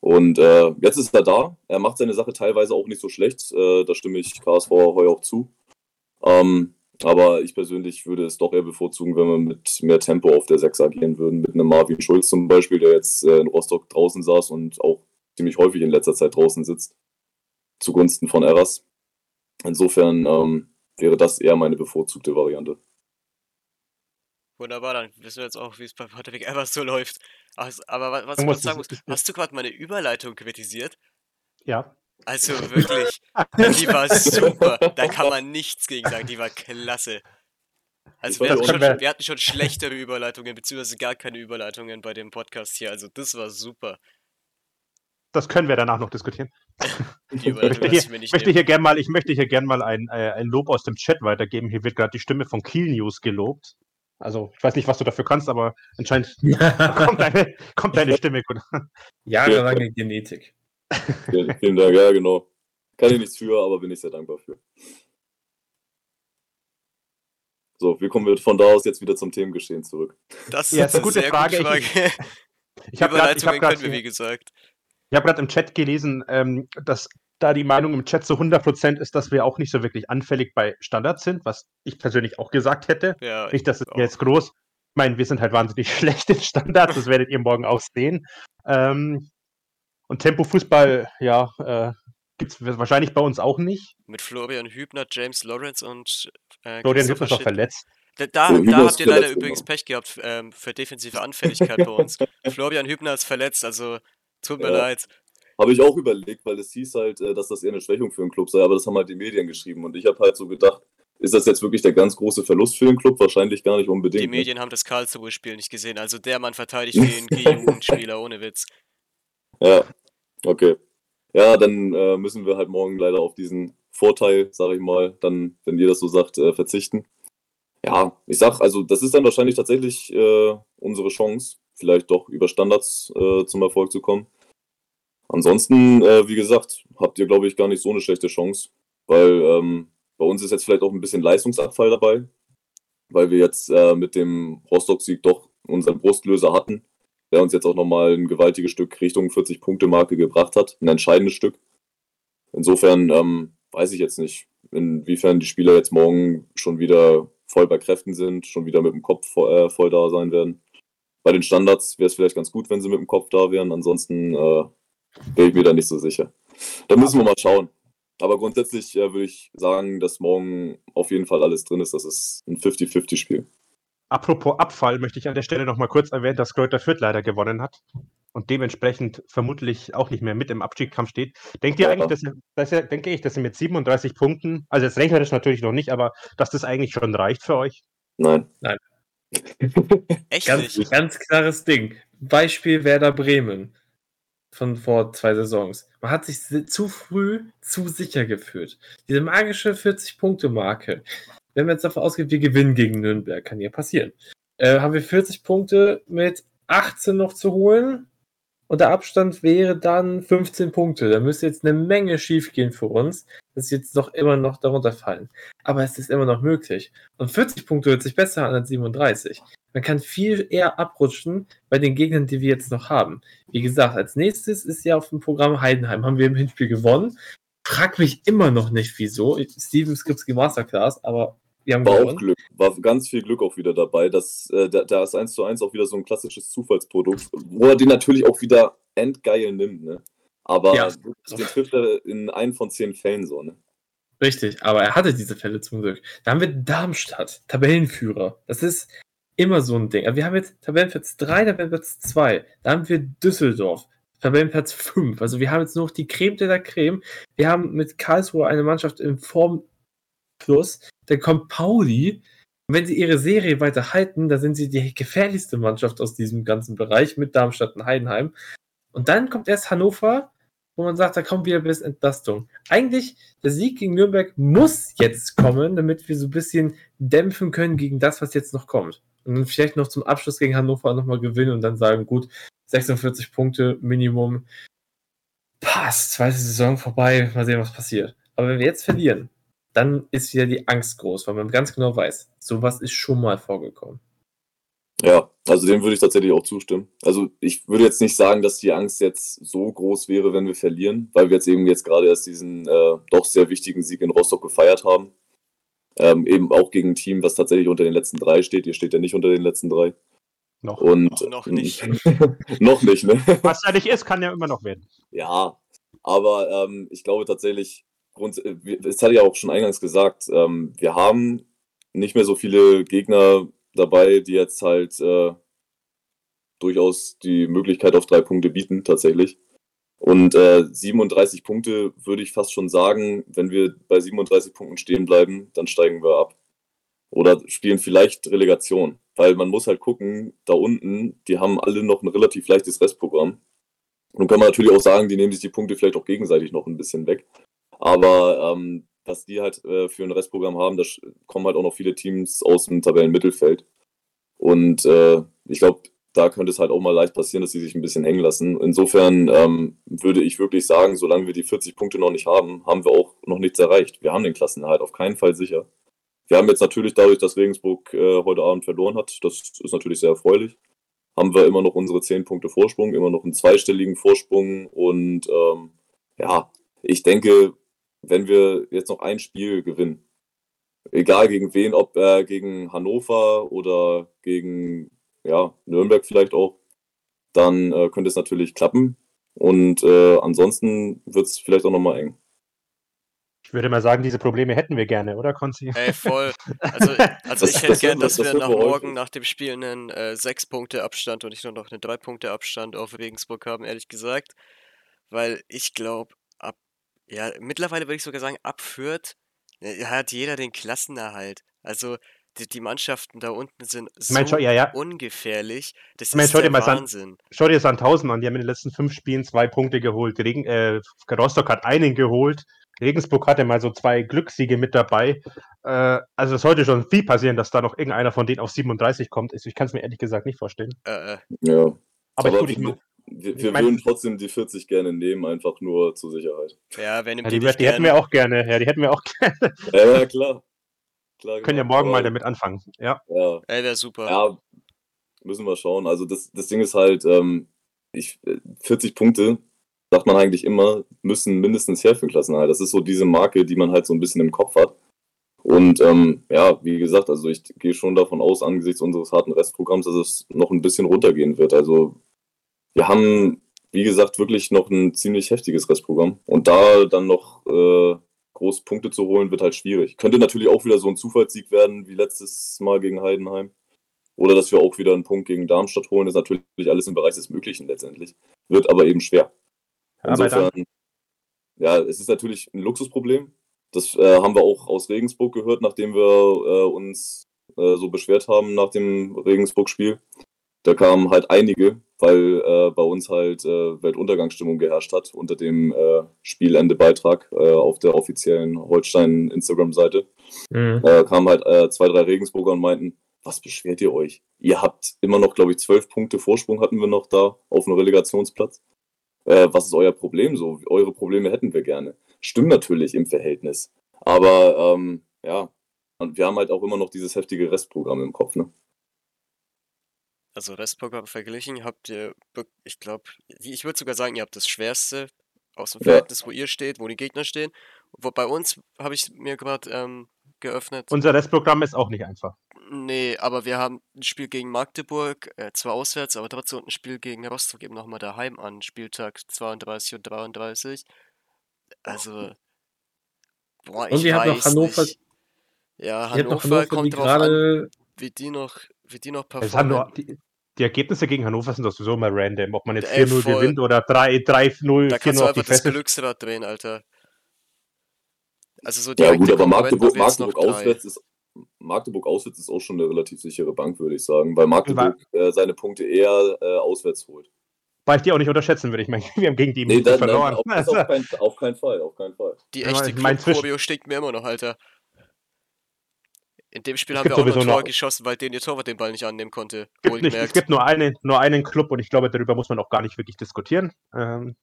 Speaker 3: Und jetzt ist er da. Er macht seine Sache teilweise auch nicht so schlecht. da stimme ich KSV Heu auch zu. Ähm, aber ich persönlich würde es doch eher bevorzugen, wenn wir mit mehr Tempo auf der 6 agieren würden. Mit einem Marvin Schulz zum Beispiel, der jetzt äh, in Rostock draußen saß und auch ziemlich häufig in letzter Zeit draußen sitzt. Zugunsten von Eras. Insofern ähm, wäre das eher meine bevorzugte Variante.
Speaker 2: Wunderbar, dann wissen wir jetzt auch, wie es bei Patrick Evers so läuft. Aber was ich sagen muss, hast du gerade meine Überleitung kritisiert?
Speaker 1: Ja.
Speaker 2: Also wirklich, die war super. Da kann man nichts gegen sagen. Die war klasse. Also wir hatten, schon, wir hatten, schon, schlechtere Überleitungen, beziehungsweise gar keine Überleitungen bei dem Podcast hier. Also das war super.
Speaker 1: Das können wir danach noch diskutieren. Ich möchte hier, ich möchte hier gern mal, ich möchte hier gern mal ein, äh, ein Lob aus dem Chat weitergeben. Hier wird gerade die Stimme von Kiel News gelobt. Also ich weiß nicht, was du dafür kannst, aber anscheinend kommt, deine, kommt deine Stimme gut.
Speaker 4: Jahrelange Genetik.
Speaker 3: Vielen, vielen Dank, ja, genau. Kann ich nichts für, aber bin ich sehr dankbar für. So, wie kommen wir von da aus jetzt wieder zum Themengeschehen zurück?
Speaker 2: Das ist ja, eine gute Frage. Gute Frage.
Speaker 1: Ich, ich habe gerade,
Speaker 2: wie gesagt.
Speaker 1: Ich habe gerade im Chat gelesen, ähm, dass da die Meinung im Chat zu 100% ist, dass wir auch nicht so wirklich anfällig bei Standards sind, was ich persönlich auch gesagt hätte.
Speaker 2: Ja,
Speaker 1: nicht, dass es
Speaker 2: auch.
Speaker 1: jetzt groß. Ich meine, wir sind halt wahnsinnig schlecht in Standards, das werdet ihr morgen auch sehen. Ähm, und Tempo-Fußball, ja, äh, gibt es wahrscheinlich bei uns auch nicht.
Speaker 2: Mit Florian Hübner, James Lawrence und äh,
Speaker 1: Florian Hübner ist doch
Speaker 2: Schick.
Speaker 1: verletzt.
Speaker 2: Da, da, da habt ihr leider übrigens
Speaker 3: genau.
Speaker 2: Pech gehabt ähm, für defensive Anfälligkeit bei uns. Florian Hübner ist verletzt, also tut mir
Speaker 3: Ja.
Speaker 2: leid.
Speaker 3: Habe ich auch überlegt, weil es hieß halt, äh, dass das eher eine Schwächung für den Club sei, aber das haben halt die Medien geschrieben. Und ich habe halt so gedacht, ist das jetzt wirklich der ganz große Verlust für den Club? Wahrscheinlich gar nicht unbedingt.
Speaker 2: Die
Speaker 3: ne?
Speaker 2: Medien haben das Karlsruhe-Spiel nicht gesehen, also der Mann verteidigt ein G-Jugendspieler, ohne Witz.
Speaker 3: Ja, okay. Ja, dann äh, müssen wir halt morgen leider auf diesen Vorteil, sage ich mal, dann, wenn ihr das so sagt, äh, verzichten. Ja, ich sag, also das ist dann wahrscheinlich tatsächlich äh, unsere Chance, vielleicht doch über Standards äh, zum Erfolg zu kommen. Ansonsten, äh, wie gesagt, habt ihr, glaube ich, gar nicht so eine schlechte Chance, weil ähm, bei uns ist jetzt vielleicht auch ein bisschen Leistungsabfall dabei, weil wir jetzt äh, mit dem Rostock-Sieg doch unseren Brustlöser hatten der uns jetzt auch nochmal ein gewaltiges Stück Richtung 40-Punkte-Marke gebracht hat. Ein entscheidendes Stück. Insofern ähm, weiß ich jetzt nicht, inwiefern die Spieler jetzt morgen schon wieder voll bei Kräften sind, schon wieder mit dem Kopf voll, äh, voll da sein werden. Bei den Standards wäre es vielleicht ganz gut, wenn sie mit dem Kopf da wären. Ansonsten äh, wäre ich mir da nicht so sicher. Da müssen wir mal schauen. Aber grundsätzlich äh, würde ich sagen, dass morgen auf jeden Fall alles drin ist. Das ist ein 50-50-Spiel.
Speaker 1: Apropos Abfall möchte ich an der Stelle noch mal kurz erwähnen, dass Kräuter Fürth leider gewonnen hat und dementsprechend vermutlich auch nicht mehr mit im Abstiegskampf steht. Denkt ihr
Speaker 3: Ja.
Speaker 1: eigentlich, dass, ihr- dass ihr, denke ich, dass ihr mit 37 Punkten, also jetzt rechnerisch natürlich noch nicht, aber dass das eigentlich schon reicht für euch?
Speaker 3: Nein.
Speaker 2: Echt
Speaker 4: Ganz,
Speaker 2: nicht?
Speaker 4: ganz klares Ding. Beispiel Werder Bremen von vor zwei Saisons. Man hat sich si- zu früh zu sicher gefühlt. Diese magische 40-Punkte-Marke. Wenn man jetzt davon ausgeht, wir gewinnen gegen Nürnberg, kann ja passieren. Äh, haben wir 40 Punkte mit 18 noch zu holen und der Abstand wäre dann 15 Punkte. Da müsste jetzt eine Menge schiefgehen für uns, dass sie jetzt noch immer noch darunter fallen. Aber es ist immer noch möglich. Und 40 Punkte hört sich besser an als 37. Man kann viel eher abrutschen bei den Gegnern, die wir jetzt noch haben. Wie gesagt, als nächstes ist ja auf dem Programm Heidenheim. Haben wir im Hinspiel gewonnen. Frag mich immer noch nicht, wieso. Steven Skripski Masterclass, aber wir haben
Speaker 3: War auch
Speaker 4: gewonnen.
Speaker 3: Glück, war ganz viel Glück auch wieder dabei. dass äh, da, da ist 1 zu 1 auch wieder so ein klassisches Zufallsprodukt, wo er den natürlich auch wieder endgeil nimmt, ne? Aber
Speaker 4: Ja.
Speaker 3: den trifft er in einen von zehn Fällen so, ne?
Speaker 4: Richtig, aber er hatte diese Fälle zum Glück. Da haben wir Darmstadt, Tabellenführer. Das ist immer so ein Ding. Also wir haben jetzt Tabellenplatz 3, Tabellenplatz 2. Da haben wir Düsseldorf, Tabellenplatz 5. Also wir haben jetzt nur noch die Creme de la Creme. Wir haben mit Karlsruhe eine Mannschaft im Formplus. Dann kommt Pauli. Und wenn sie ihre Serie weiter halten, dann sind sie die gefährlichste Mannschaft aus diesem ganzen Bereich mit Darmstadt und Heidenheim. Und dann kommt erst Hannover, wo man sagt, da kommt wieder bis Entlastung. Eigentlich, der Sieg gegen Nürnberg muss jetzt kommen, damit wir so ein bisschen dämpfen können gegen das, was jetzt noch kommt. Und dann vielleicht noch zum Abschluss gegen Hannover nochmal gewinnen und dann sagen, gut, 46 Punkte Minimum. Passt, zweite Saison vorbei, mal sehen, was passiert. Aber wenn wir jetzt verlieren, dann ist wieder die Angst groß, weil man ganz genau weiß, sowas ist schon mal vorgekommen.
Speaker 3: Ja, also dem würde ich tatsächlich auch zustimmen. Also ich würde jetzt nicht sagen, dass die Angst jetzt so groß wäre, wenn wir verlieren, weil wir jetzt eben jetzt gerade erst diesen äh, doch sehr wichtigen Sieg in Rostock gefeiert haben. Ähm, eben auch gegen ein Team, was tatsächlich unter den letzten drei steht. Ihr steht ja nicht unter den letzten drei.
Speaker 1: Noch.
Speaker 3: Und
Speaker 2: Noch nicht.
Speaker 3: noch nicht, ne?
Speaker 1: Was ja nicht ist, kann ja immer noch werden.
Speaker 3: Ja, aber ähm, ich glaube tatsächlich, Grund, äh, das hatte ich ja auch schon eingangs gesagt, ähm, wir haben nicht mehr so viele Gegner dabei, die jetzt halt äh, durchaus die Möglichkeit auf drei Punkte bieten, tatsächlich. Und äh, 37 Punkte würde ich fast schon sagen, wenn wir bei 37 Punkten stehen bleiben, dann steigen wir ab. Oder spielen vielleicht Relegation. Weil man muss halt gucken, da unten, die haben alle noch ein relativ leichtes Restprogramm. Nun kann man natürlich auch sagen, die nehmen sich die Punkte vielleicht auch gegenseitig noch ein bisschen weg. Aber ähm, was die halt äh, für ein Restprogramm haben, da kommen halt auch noch viele Teams aus dem Tabellenmittelfeld. Und äh, ich glaube, da könnte es halt auch mal leicht passieren, dass sie sich ein bisschen hängen lassen. Insofern ähm, würde ich wirklich sagen, solange wir die 40 Punkte noch nicht haben, haben wir auch noch nichts erreicht. Wir haben den Klassenerhalt auf keinen Fall sicher. Wir haben jetzt natürlich dadurch, dass Regensburg äh, heute Abend verloren hat, das ist natürlich sehr erfreulich, haben wir immer noch unsere 10 Punkte Vorsprung, immer noch einen zweistelligen Vorsprung und ähm, ja, ich denke, wenn wir jetzt noch ein Spiel gewinnen, egal gegen wen, ob äh, gegen Hannover oder gegen ja, Nürnberg vielleicht auch, dann äh, könnte es natürlich klappen. Und äh, ansonsten wird es vielleicht auch nochmal eng.
Speaker 1: Ich würde mal sagen, diese Probleme hätten wir gerne, oder, Konzi?
Speaker 2: Ey, voll. Also, also ich hätte gern, dass wir nach morgen, nach dem Spiel, einen äh, 6-Punkte-Abstand und nicht nur noch einen 3-Punkte-Abstand auf Regensburg haben, ehrlich gesagt. Weil ich glaube, ja, mittlerweile würde ich sogar sagen, ab Fürth äh, hat jeder den Klassenerhalt. Also, die, die Mannschaften da unten sind so
Speaker 1: Mensch, ja, ja.
Speaker 2: ungefährlich. Das
Speaker 1: Mensch,
Speaker 2: ist
Speaker 1: schau
Speaker 2: der
Speaker 1: dir mal
Speaker 2: Wahnsinn.
Speaker 1: San, schau dir Sandhausen an, die haben in den letzten fünf Spielen zwei Punkte geholt. Regen, äh, Rostock hat einen geholt. Regensburg hatte mal so zwei Glückssiege mit dabei. Äh, also es sollte schon viel passieren, dass da noch irgendeiner von denen auf 37 kommt. Ich kann es mir ehrlich gesagt nicht vorstellen.
Speaker 2: Äh, äh,
Speaker 3: Ja.
Speaker 1: Aber,
Speaker 3: Aber
Speaker 1: ich, würde
Speaker 3: wir, wir,
Speaker 1: mein-
Speaker 3: würden trotzdem die 40 gerne nehmen, einfach nur zur Sicherheit.
Speaker 2: ja, nimmt
Speaker 1: ja,
Speaker 2: die,
Speaker 1: die, die hätten wir auch gerne. Ja, die hätten wir auch gerne.
Speaker 3: Ja, ja klar. klar
Speaker 1: Können ja
Speaker 3: genau.
Speaker 1: morgen mal
Speaker 3: Aber,
Speaker 1: damit anfangen. Ja.
Speaker 3: Ja,
Speaker 2: Ey, wäre super.
Speaker 3: ja, müssen wir schauen. Also das, das Ding ist halt, ähm, ich, äh, 40 Punkte, sagt man eigentlich immer, müssen mindestens her für den Klassenerhalt. Das ist so diese Marke, die man halt so ein bisschen im Kopf hat. Und ähm, ja, wie gesagt, also ich gehe schon davon aus, angesichts unseres harten Restprogramms, dass es noch ein bisschen runtergehen wird. Also wir haben, wie gesagt, wirklich noch ein ziemlich heftiges Restprogramm. Und da dann noch äh, groß Punkte zu holen, wird halt schwierig. Könnte natürlich auch wieder so ein Zufallssieg werden, wie letztes Mal gegen Heidenheim. Oder dass wir auch wieder einen Punkt gegen Darmstadt holen, ist natürlich alles im Bereich des Möglichen letztendlich. Wird aber eben schwer. Insofern, ja, es ist natürlich ein Luxusproblem. Das äh, haben wir auch aus Regensburg gehört, nachdem wir äh, uns äh, so beschwert haben nach dem Regensburg-Spiel. Da kamen halt einige, weil äh, bei uns halt äh, Weltuntergangsstimmung geherrscht hat unter dem äh, Spielendebeitrag äh, auf der offiziellen Holstein-Instagram-Seite
Speaker 4: Mhm.
Speaker 3: äh, kamen halt äh, zwei, drei Regensburger und meinten, was beschwert ihr euch? Ihr habt immer noch, glaube ich, zwölf Punkte Vorsprung hatten wir noch da auf einem Relegationsplatz. Was ist euer Problem so? Eure Probleme hätten wir gerne. Stimmt natürlich im Verhältnis. Aber ähm, ja, und wir haben halt auch immer noch dieses heftige Restprogramm im Kopf, ne?
Speaker 2: Also Restprogramm verglichen habt ihr, ich glaube, ich würde sogar sagen, ihr habt das Schwerste aus dem
Speaker 3: Ja.
Speaker 2: Verhältnis, wo ihr steht, wo die Gegner stehen. Wo bei uns habe ich mir gerade ähm, geöffnet.
Speaker 1: unser Restprogramm ist auch nicht einfach.
Speaker 2: Nee, aber wir haben ein Spiel gegen Magdeburg, äh, zwar auswärts, aber trotzdem und ein Spiel gegen Rostock eben nochmal daheim an, Spieltag 32 und 33. Also, boah,
Speaker 4: Und
Speaker 2: ich
Speaker 4: ihr habt noch
Speaker 2: weiß
Speaker 4: Hannover-
Speaker 2: nicht. Ja, Hannover
Speaker 4: Hannover,
Speaker 2: kommt drauf an. Wie die noch, wie die noch
Speaker 1: Es haben nur,
Speaker 2: performen.
Speaker 1: die, die Ergebnisse gegen Hannover sind doch sowieso immer random. Ob man jetzt
Speaker 2: Ey,
Speaker 1: 4-0
Speaker 2: voll.
Speaker 1: gewinnt oder 3-0,
Speaker 2: Da kannst du
Speaker 1: 4-0 auf die
Speaker 2: einfach das. Glücksrad drehen, Alter. Also so
Speaker 3: Ja, gut, aber Magdeburg, Magdeburg auswärts ist. Magdeburg auswärts ist auch schon eine relativ sichere Bank, würde ich sagen, weil Magdeburg äh, seine Punkte eher äh, auswärts holt.
Speaker 1: Weil ich die auch nicht unterschätzen würde. Ich meine, wir haben gegen die
Speaker 3: Nee, dann,
Speaker 1: verloren.
Speaker 3: dann auf, das auf, keinen, auf keinen Fall, auf keinen Fall.
Speaker 2: Die
Speaker 1: Ja,
Speaker 2: echte
Speaker 1: zwischen-
Speaker 2: Club-Choreo stinkt mir immer noch, Alter. In dem Spiel
Speaker 1: Es
Speaker 2: haben wir auch noch ein
Speaker 1: sowieso
Speaker 2: Tor
Speaker 1: noch-
Speaker 2: geschossen, weil den ihr Torwart den Ball nicht annehmen konnte.
Speaker 1: Es gibt, nicht, es gibt nur, einen, nur einen Club und ich glaube, darüber muss man auch gar nicht wirklich diskutieren. Ähm,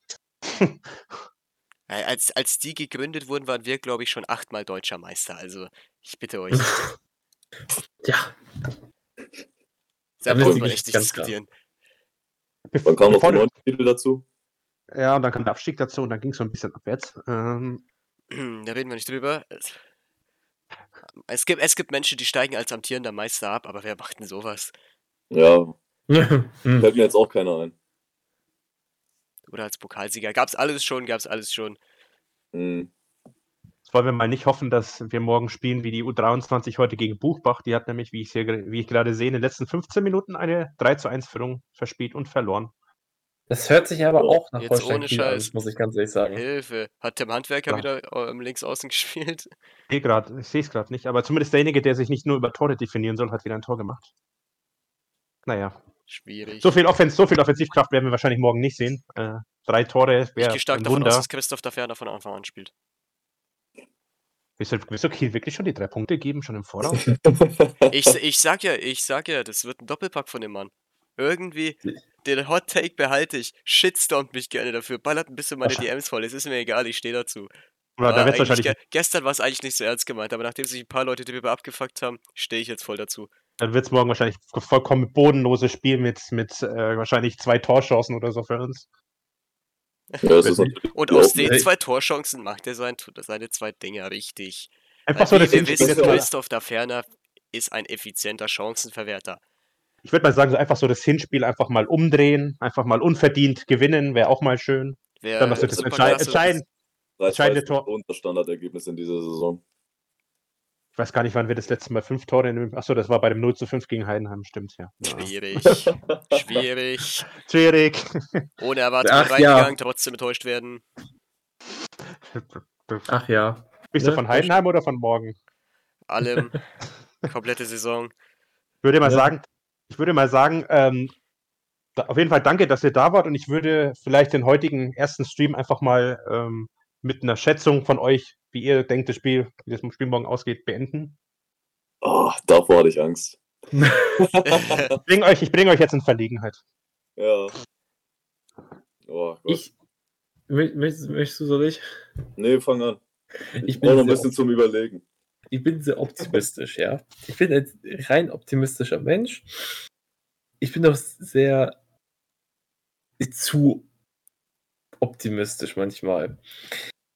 Speaker 2: Ey, Als, als die gegründet wurden, waren wir, glaube ich, schon achtmal deutscher Meister. Also, ich bitte euch.
Speaker 4: Ja,
Speaker 2: Da
Speaker 4: ist
Speaker 2: man echt nicht diskutieren.
Speaker 3: Dann kam noch
Speaker 1: du-
Speaker 3: neunte Titel dazu.
Speaker 1: ja, und dann kam der Abstieg dazu und dann ging es so ein bisschen abwärts. Ähm,
Speaker 2: Da reden wir nicht drüber. Es- gibt, es gibt Menschen, die steigen als amtierender Meister ab, aber wer macht denn sowas?
Speaker 3: Ja,
Speaker 4: Hm.
Speaker 3: fällt mir jetzt auch keiner ein.
Speaker 2: Oder als Pokalsieger. Gab's alles schon, gab's alles schon.
Speaker 3: Hm.
Speaker 1: Jetzt wollen wir mal nicht hoffen, dass wir morgen spielen wie die U23 heute gegen Buchbach. Die hat nämlich, wie ich, hier, wie ich gerade sehe, in den letzten 15 Minuten eine 3 zu 1 Führung verspielt und verloren.
Speaker 4: Das hört sich aber auch nach
Speaker 2: Jetzt
Speaker 4: Holstein
Speaker 2: ohne
Speaker 4: Kiel an,
Speaker 2: Scheiß.
Speaker 4: muss ich ganz ehrlich sagen.
Speaker 2: Hilfe. Hat Tim Handwerker
Speaker 1: Ja.
Speaker 2: wieder ähm, links außen gespielt?
Speaker 1: Ich sehe grad- ich sehe es gerade nicht, aber zumindest derjenige, der sich nicht nur über Tore definieren soll, hat wieder ein Tor gemacht. Naja,
Speaker 2: Schwierig.
Speaker 1: so viel, Offens so viel Offensivkraft werden wir wahrscheinlich morgen nicht sehen. Äh, drei Tore
Speaker 2: ich
Speaker 1: wäre
Speaker 2: gehe stark
Speaker 1: ein
Speaker 2: davon
Speaker 1: Wunder.
Speaker 2: aus, dass Christoph da Ferner von Anfang an spielt.
Speaker 1: Willst du, willst du Kiel wirklich schon die drei Punkte geben, schon im Voraus?
Speaker 2: Ich, ich sag ja, ich sag ja, das wird ein Doppelpack von dem Mann. Irgendwie, den Hot Take behalte ich. Shitstormt mich gerne dafür. Ballert ein bisschen meine DMs voll. Es ist mir egal, ich stehe dazu.
Speaker 1: Oder da wahrscheinlich,
Speaker 2: ge gestern war es eigentlich nicht so ernst gemeint, aber nachdem sich ein paar Leute darüber abgefuckt haben, stehe ich jetzt voll dazu.
Speaker 1: dann wird es morgen wahrscheinlich vollkommen bodenloses Spiel mit, mit äh, wahrscheinlich zwei Torchancen oder so für uns.
Speaker 3: Ja,
Speaker 2: Und aus den zwei Torchancen macht er sein, seine zwei Dinger richtig.
Speaker 1: Einfach so
Speaker 2: Weil
Speaker 1: das
Speaker 2: wie wir wissen, Christoph da Ferner ist ein effizienter Chancenverwerter.
Speaker 1: Ich würde mal sagen, so einfach so das Hinspiel einfach mal umdrehen, einfach mal unverdient gewinnen, wäre auch mal schön.
Speaker 2: Wer
Speaker 1: Dann machst du das entscheid entscheidende
Speaker 3: 3-2
Speaker 1: Tor.
Speaker 3: und das Standardergebnis in dieser Saison.
Speaker 1: Ich weiß gar nicht, wann wir das letzte Mal fünf Tore in dem. Achso, das war bei dem 0 zu 5 gegen Heidenheim, stimmt, ja.
Speaker 2: Schwierig. Schwierig.
Speaker 1: Schwierig.
Speaker 2: Ohne Erwartungen
Speaker 4: Ach ja.
Speaker 2: reingegangen, trotzdem enttäuscht werden.
Speaker 4: Ach ja.
Speaker 1: Bist du
Speaker 4: Ne?
Speaker 1: von Heidenheim oder von morgen?
Speaker 2: Allem. Komplette Saison.
Speaker 1: Ich würde mal
Speaker 4: Ja.
Speaker 1: sagen, ich würde mal sagen, ähm, da, auf jeden Fall danke, dass ihr da wart und ich würde vielleicht den heutigen ersten Stream einfach mal ähm, mit einer Schätzung von euch, wie ihr denkt, das Spiel, wie das Spiel morgen ausgeht, beenden.
Speaker 3: Oh, davor hatte ich Angst.
Speaker 1: Ich bringe euch, ich bring euch jetzt in Verlegenheit.
Speaker 3: Ja. Oh Gott.
Speaker 4: Ich. Mö- Möchtest, möchtest du, soll ich?
Speaker 3: nee, fang an.
Speaker 4: Ich
Speaker 3: Ich
Speaker 4: bin
Speaker 3: brauche noch ein bisschen zum Überlegen.
Speaker 4: Ich bin sehr optimistisch, ja. Ich bin ein rein optimistischer Mensch. Ich bin auch sehr zu optimistisch manchmal.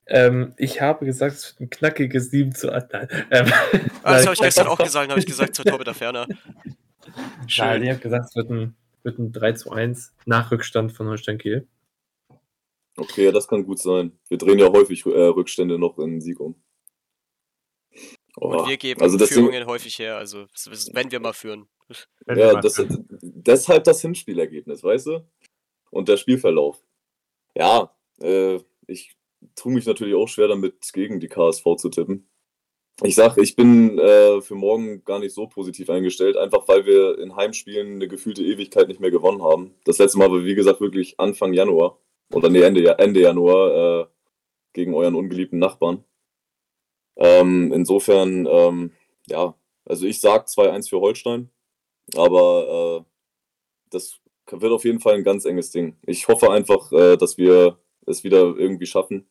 Speaker 4: Ähm, ich habe gesagt, es wird ein knackiges 7 zu 8. Nein, ähm,
Speaker 2: Ah, das habe ich
Speaker 4: nein,
Speaker 2: gestern auch gesagt, habe ich gesagt zur Torhüter Ferner.
Speaker 4: Nein,
Speaker 2: Schön.
Speaker 4: ich habe gesagt, es wird ein, wird ein 3 zu 1 nach Rückstand von Holstein Kiel.
Speaker 3: Okay, ja, das kann gut sein. Wir drehen ja häufig äh, Rückstände noch in Sieg um. Oh,
Speaker 2: Und wir geben
Speaker 3: also
Speaker 2: Führungen häufig her, also wenn wir mal führen.
Speaker 3: Ja,
Speaker 1: mal-
Speaker 3: das, deshalb das Hinspielergebnis, weißt du? Und der Spielverlauf. Ja, äh, ich tue mich natürlich auch schwer damit, gegen die KSV zu tippen. Ich sag, ich bin äh, für morgen gar nicht so positiv eingestellt, einfach weil wir in Heimspielen eine gefühlte Ewigkeit nicht mehr gewonnen haben. Das letzte Mal war, wie gesagt, wirklich Anfang Januar oder nee, Ende, Ende Januar äh, gegen euren ungeliebten Nachbarn. Ähm, insofern, ähm, ja, also ich sag 2-1 für Holstein. Aber äh, das wird auf jeden Fall ein ganz enges Ding. Ich hoffe einfach, äh, dass wir es wieder irgendwie schaffen,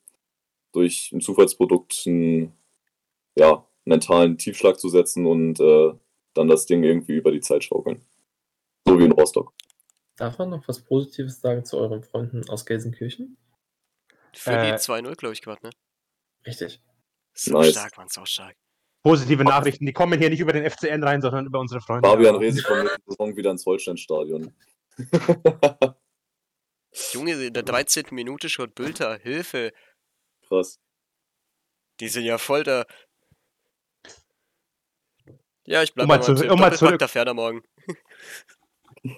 Speaker 3: durch ein Zufallsprodukt einen ja, mentalen Tiefschlag zu setzen und äh, dann das Ding irgendwie über die Zeit schaukeln. So wie in Rostock.
Speaker 4: Darf man noch was Positives sagen zu euren Freunden aus Gelsenkirchen?
Speaker 2: Für
Speaker 1: Äh,
Speaker 2: die 2-0, glaube ich, gerade, ne?
Speaker 4: Richtig.
Speaker 2: So
Speaker 3: Nice.
Speaker 2: stark, Mann, so stark.
Speaker 1: Positive Nachrichten, die kommen hier nicht über den FCN rein, sondern über unsere Freunde.
Speaker 3: Fabian Rehse kommt nächste Saison wieder ins Holstein-Stadion.
Speaker 2: Junge, in der 13. Minute schon Bülter, Hilfe.
Speaker 3: Krass.
Speaker 2: Die sind ja voll da. Ja, ich bleib
Speaker 1: Um mal
Speaker 2: mal
Speaker 1: zu- um mal zurück-
Speaker 2: morgen.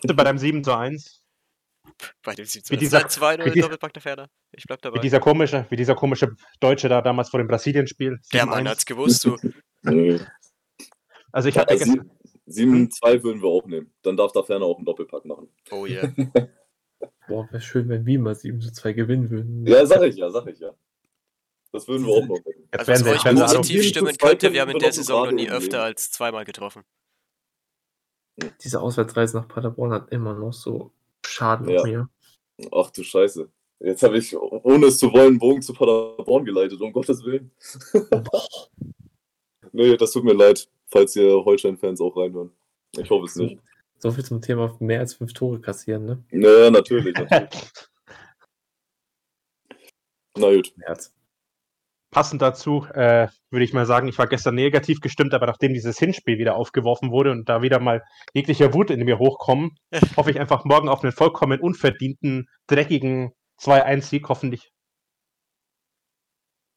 Speaker 1: bei deinem 7 zu 1.
Speaker 2: Bei dem 17.
Speaker 1: Wie dieser-
Speaker 2: 2-0
Speaker 1: wie die-
Speaker 2: Doppelpack der Ferner. Ich bleib
Speaker 1: Wie
Speaker 2: dabei.
Speaker 1: dieser komische, wie dieser komische Deutsche da damals vor dem Brasilien-Spiel.
Speaker 2: Der
Speaker 1: 7-1.
Speaker 2: Mann hat's gewusst, du.
Speaker 1: Also ich
Speaker 3: Ja,
Speaker 1: gestern,
Speaker 3: 7-2 würden wir auch nehmen. Dann darf da ferner auch einen Doppelpack machen.
Speaker 2: Oh yeah.
Speaker 4: Boah, wäre schön, wenn wir mal 7 zu 2 gewinnen würden.
Speaker 3: Ja, sag ich ja, sag ich ja. Das würden wir auch noch machen.
Speaker 1: jetzt
Speaker 2: Also was euch positiv stimmen
Speaker 3: zwei
Speaker 2: könnte, wir haben in der Saison noch nie öfter als zweimal getroffen.
Speaker 4: Diese Auswärtsreise nach Paderborn hat immer noch so Schaden
Speaker 3: Ja.
Speaker 4: auf mir.
Speaker 3: Ach du Scheiße. Jetzt habe ich, ohne es zu wollen, Bogen zu Paderborn geleitet, um Gottes Willen. nee, das tut mir leid, falls ihr Holstein-Fans auch reinhören. Ich hoffe es nicht.
Speaker 4: So viel zum Thema mehr als fünf Tore kassieren, ne?
Speaker 3: Naja, natürlich, natürlich. Na gut.
Speaker 4: Herz.
Speaker 1: Passend dazu äh, würde ich mal sagen, ich war gestern negativ gestimmt, aber nachdem dieses Hinspiel wieder aufgeworfen wurde und da wieder mal jeglicher Wut in mir hochkommen, hoffe ich einfach morgen auf einen vollkommen unverdienten, dreckigen 2-1-Sieg, hoffentlich.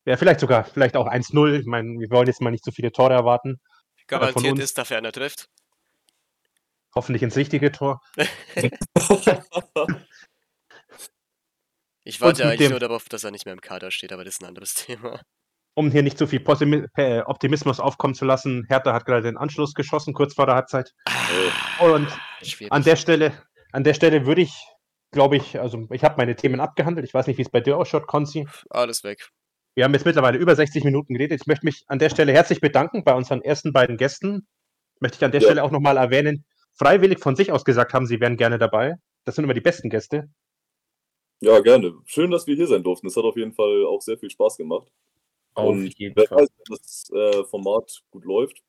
Speaker 1: Ja, vielleicht sogar, vielleicht auch 1-0. Ich meine, wir wollen jetzt mal nicht zu viele Tore erwarten.
Speaker 2: Garantiert ist, der Ferner trifft.
Speaker 1: Hoffentlich ins richtige Tor.
Speaker 2: Ich warte eigentlich
Speaker 1: dem-
Speaker 2: nur darauf, dass er nicht mehr im Kader steht, aber das ist ein anderes Thema.
Speaker 1: Um hier nicht zu viel äh, Optimismus aufkommen zu lassen, Hertha hat gerade den Anschluss geschossen, kurz vor der Halbzeit. Und
Speaker 2: Schwierig.
Speaker 1: An der Stelle, an der Stelle würde ich, glaube ich, also ich habe meine Themen abgehandelt. Ich weiß nicht, wie es bei dir ausschaut, Konzi.
Speaker 2: Alles weg.
Speaker 1: Wir haben jetzt mittlerweile über 60 Minuten geredet. Ich möchte mich an der Stelle herzlich bedanken bei unseren ersten beiden Gästen. Möchte ich an der
Speaker 3: Ja.
Speaker 1: Stelle auch nochmal erwähnen, freiwillig von sich aus gesagt haben, sie wären gerne dabei. Das sind immer die besten Gäste.
Speaker 3: Ja, gerne. Schön, dass wir hier sein durften. Es hat auf jeden Fall auch sehr viel Spaß gemacht.
Speaker 4: Auf
Speaker 3: und
Speaker 4: jeden
Speaker 3: wer
Speaker 4: Fall.
Speaker 3: weiß, wenn das äh, Format gut läuft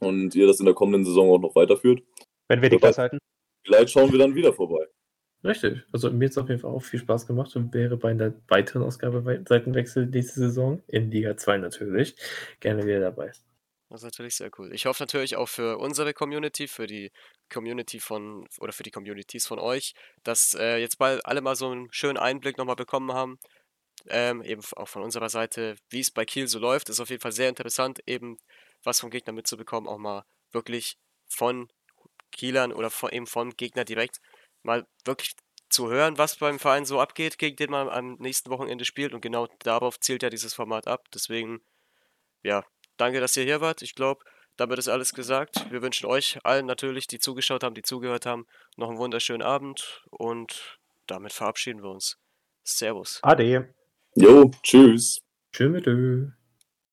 Speaker 3: und ihr das in der kommenden Saison auch noch weiterführt.
Speaker 1: Wenn wir die Klasse halten.
Speaker 3: Vielleicht schauen wir dann wieder vorbei.
Speaker 4: Richtig. Also mir hat es auf jeden Fall auch viel Spaß gemacht und wäre bei einer weiteren Ausgabe Seitenwechsel nächste Saison, in Liga 2 natürlich, gerne wieder dabei.
Speaker 2: Das ist natürlich sehr cool. Ich hoffe natürlich auch für unsere Community, für die Community von oder für die Communities von euch, dass äh, jetzt bald alle mal so einen schönen Einblick nochmal bekommen haben. Ähm, eben auch von unserer Seite, wie es bei Kiel so läuft. Ist auf jeden Fall sehr interessant, eben was vom Gegner mitzubekommen, auch mal wirklich von Kielern oder von, eben vom Gegner direkt mal wirklich zu hören, was beim Verein so abgeht, gegen den man am nächsten Wochenende spielt. Und genau darauf zielt ja dieses Format ab. Deswegen, ja, danke, dass ihr hier wart. Ich glaube, damit ist alles gesagt. Wir wünschen euch allen natürlich, die zugeschaut haben, die zugehört haben, noch einen wunderschönen Abend und damit verabschieden wir uns. Servus.
Speaker 1: Ade.
Speaker 3: Jo, tschüss.
Speaker 4: Tschüss mit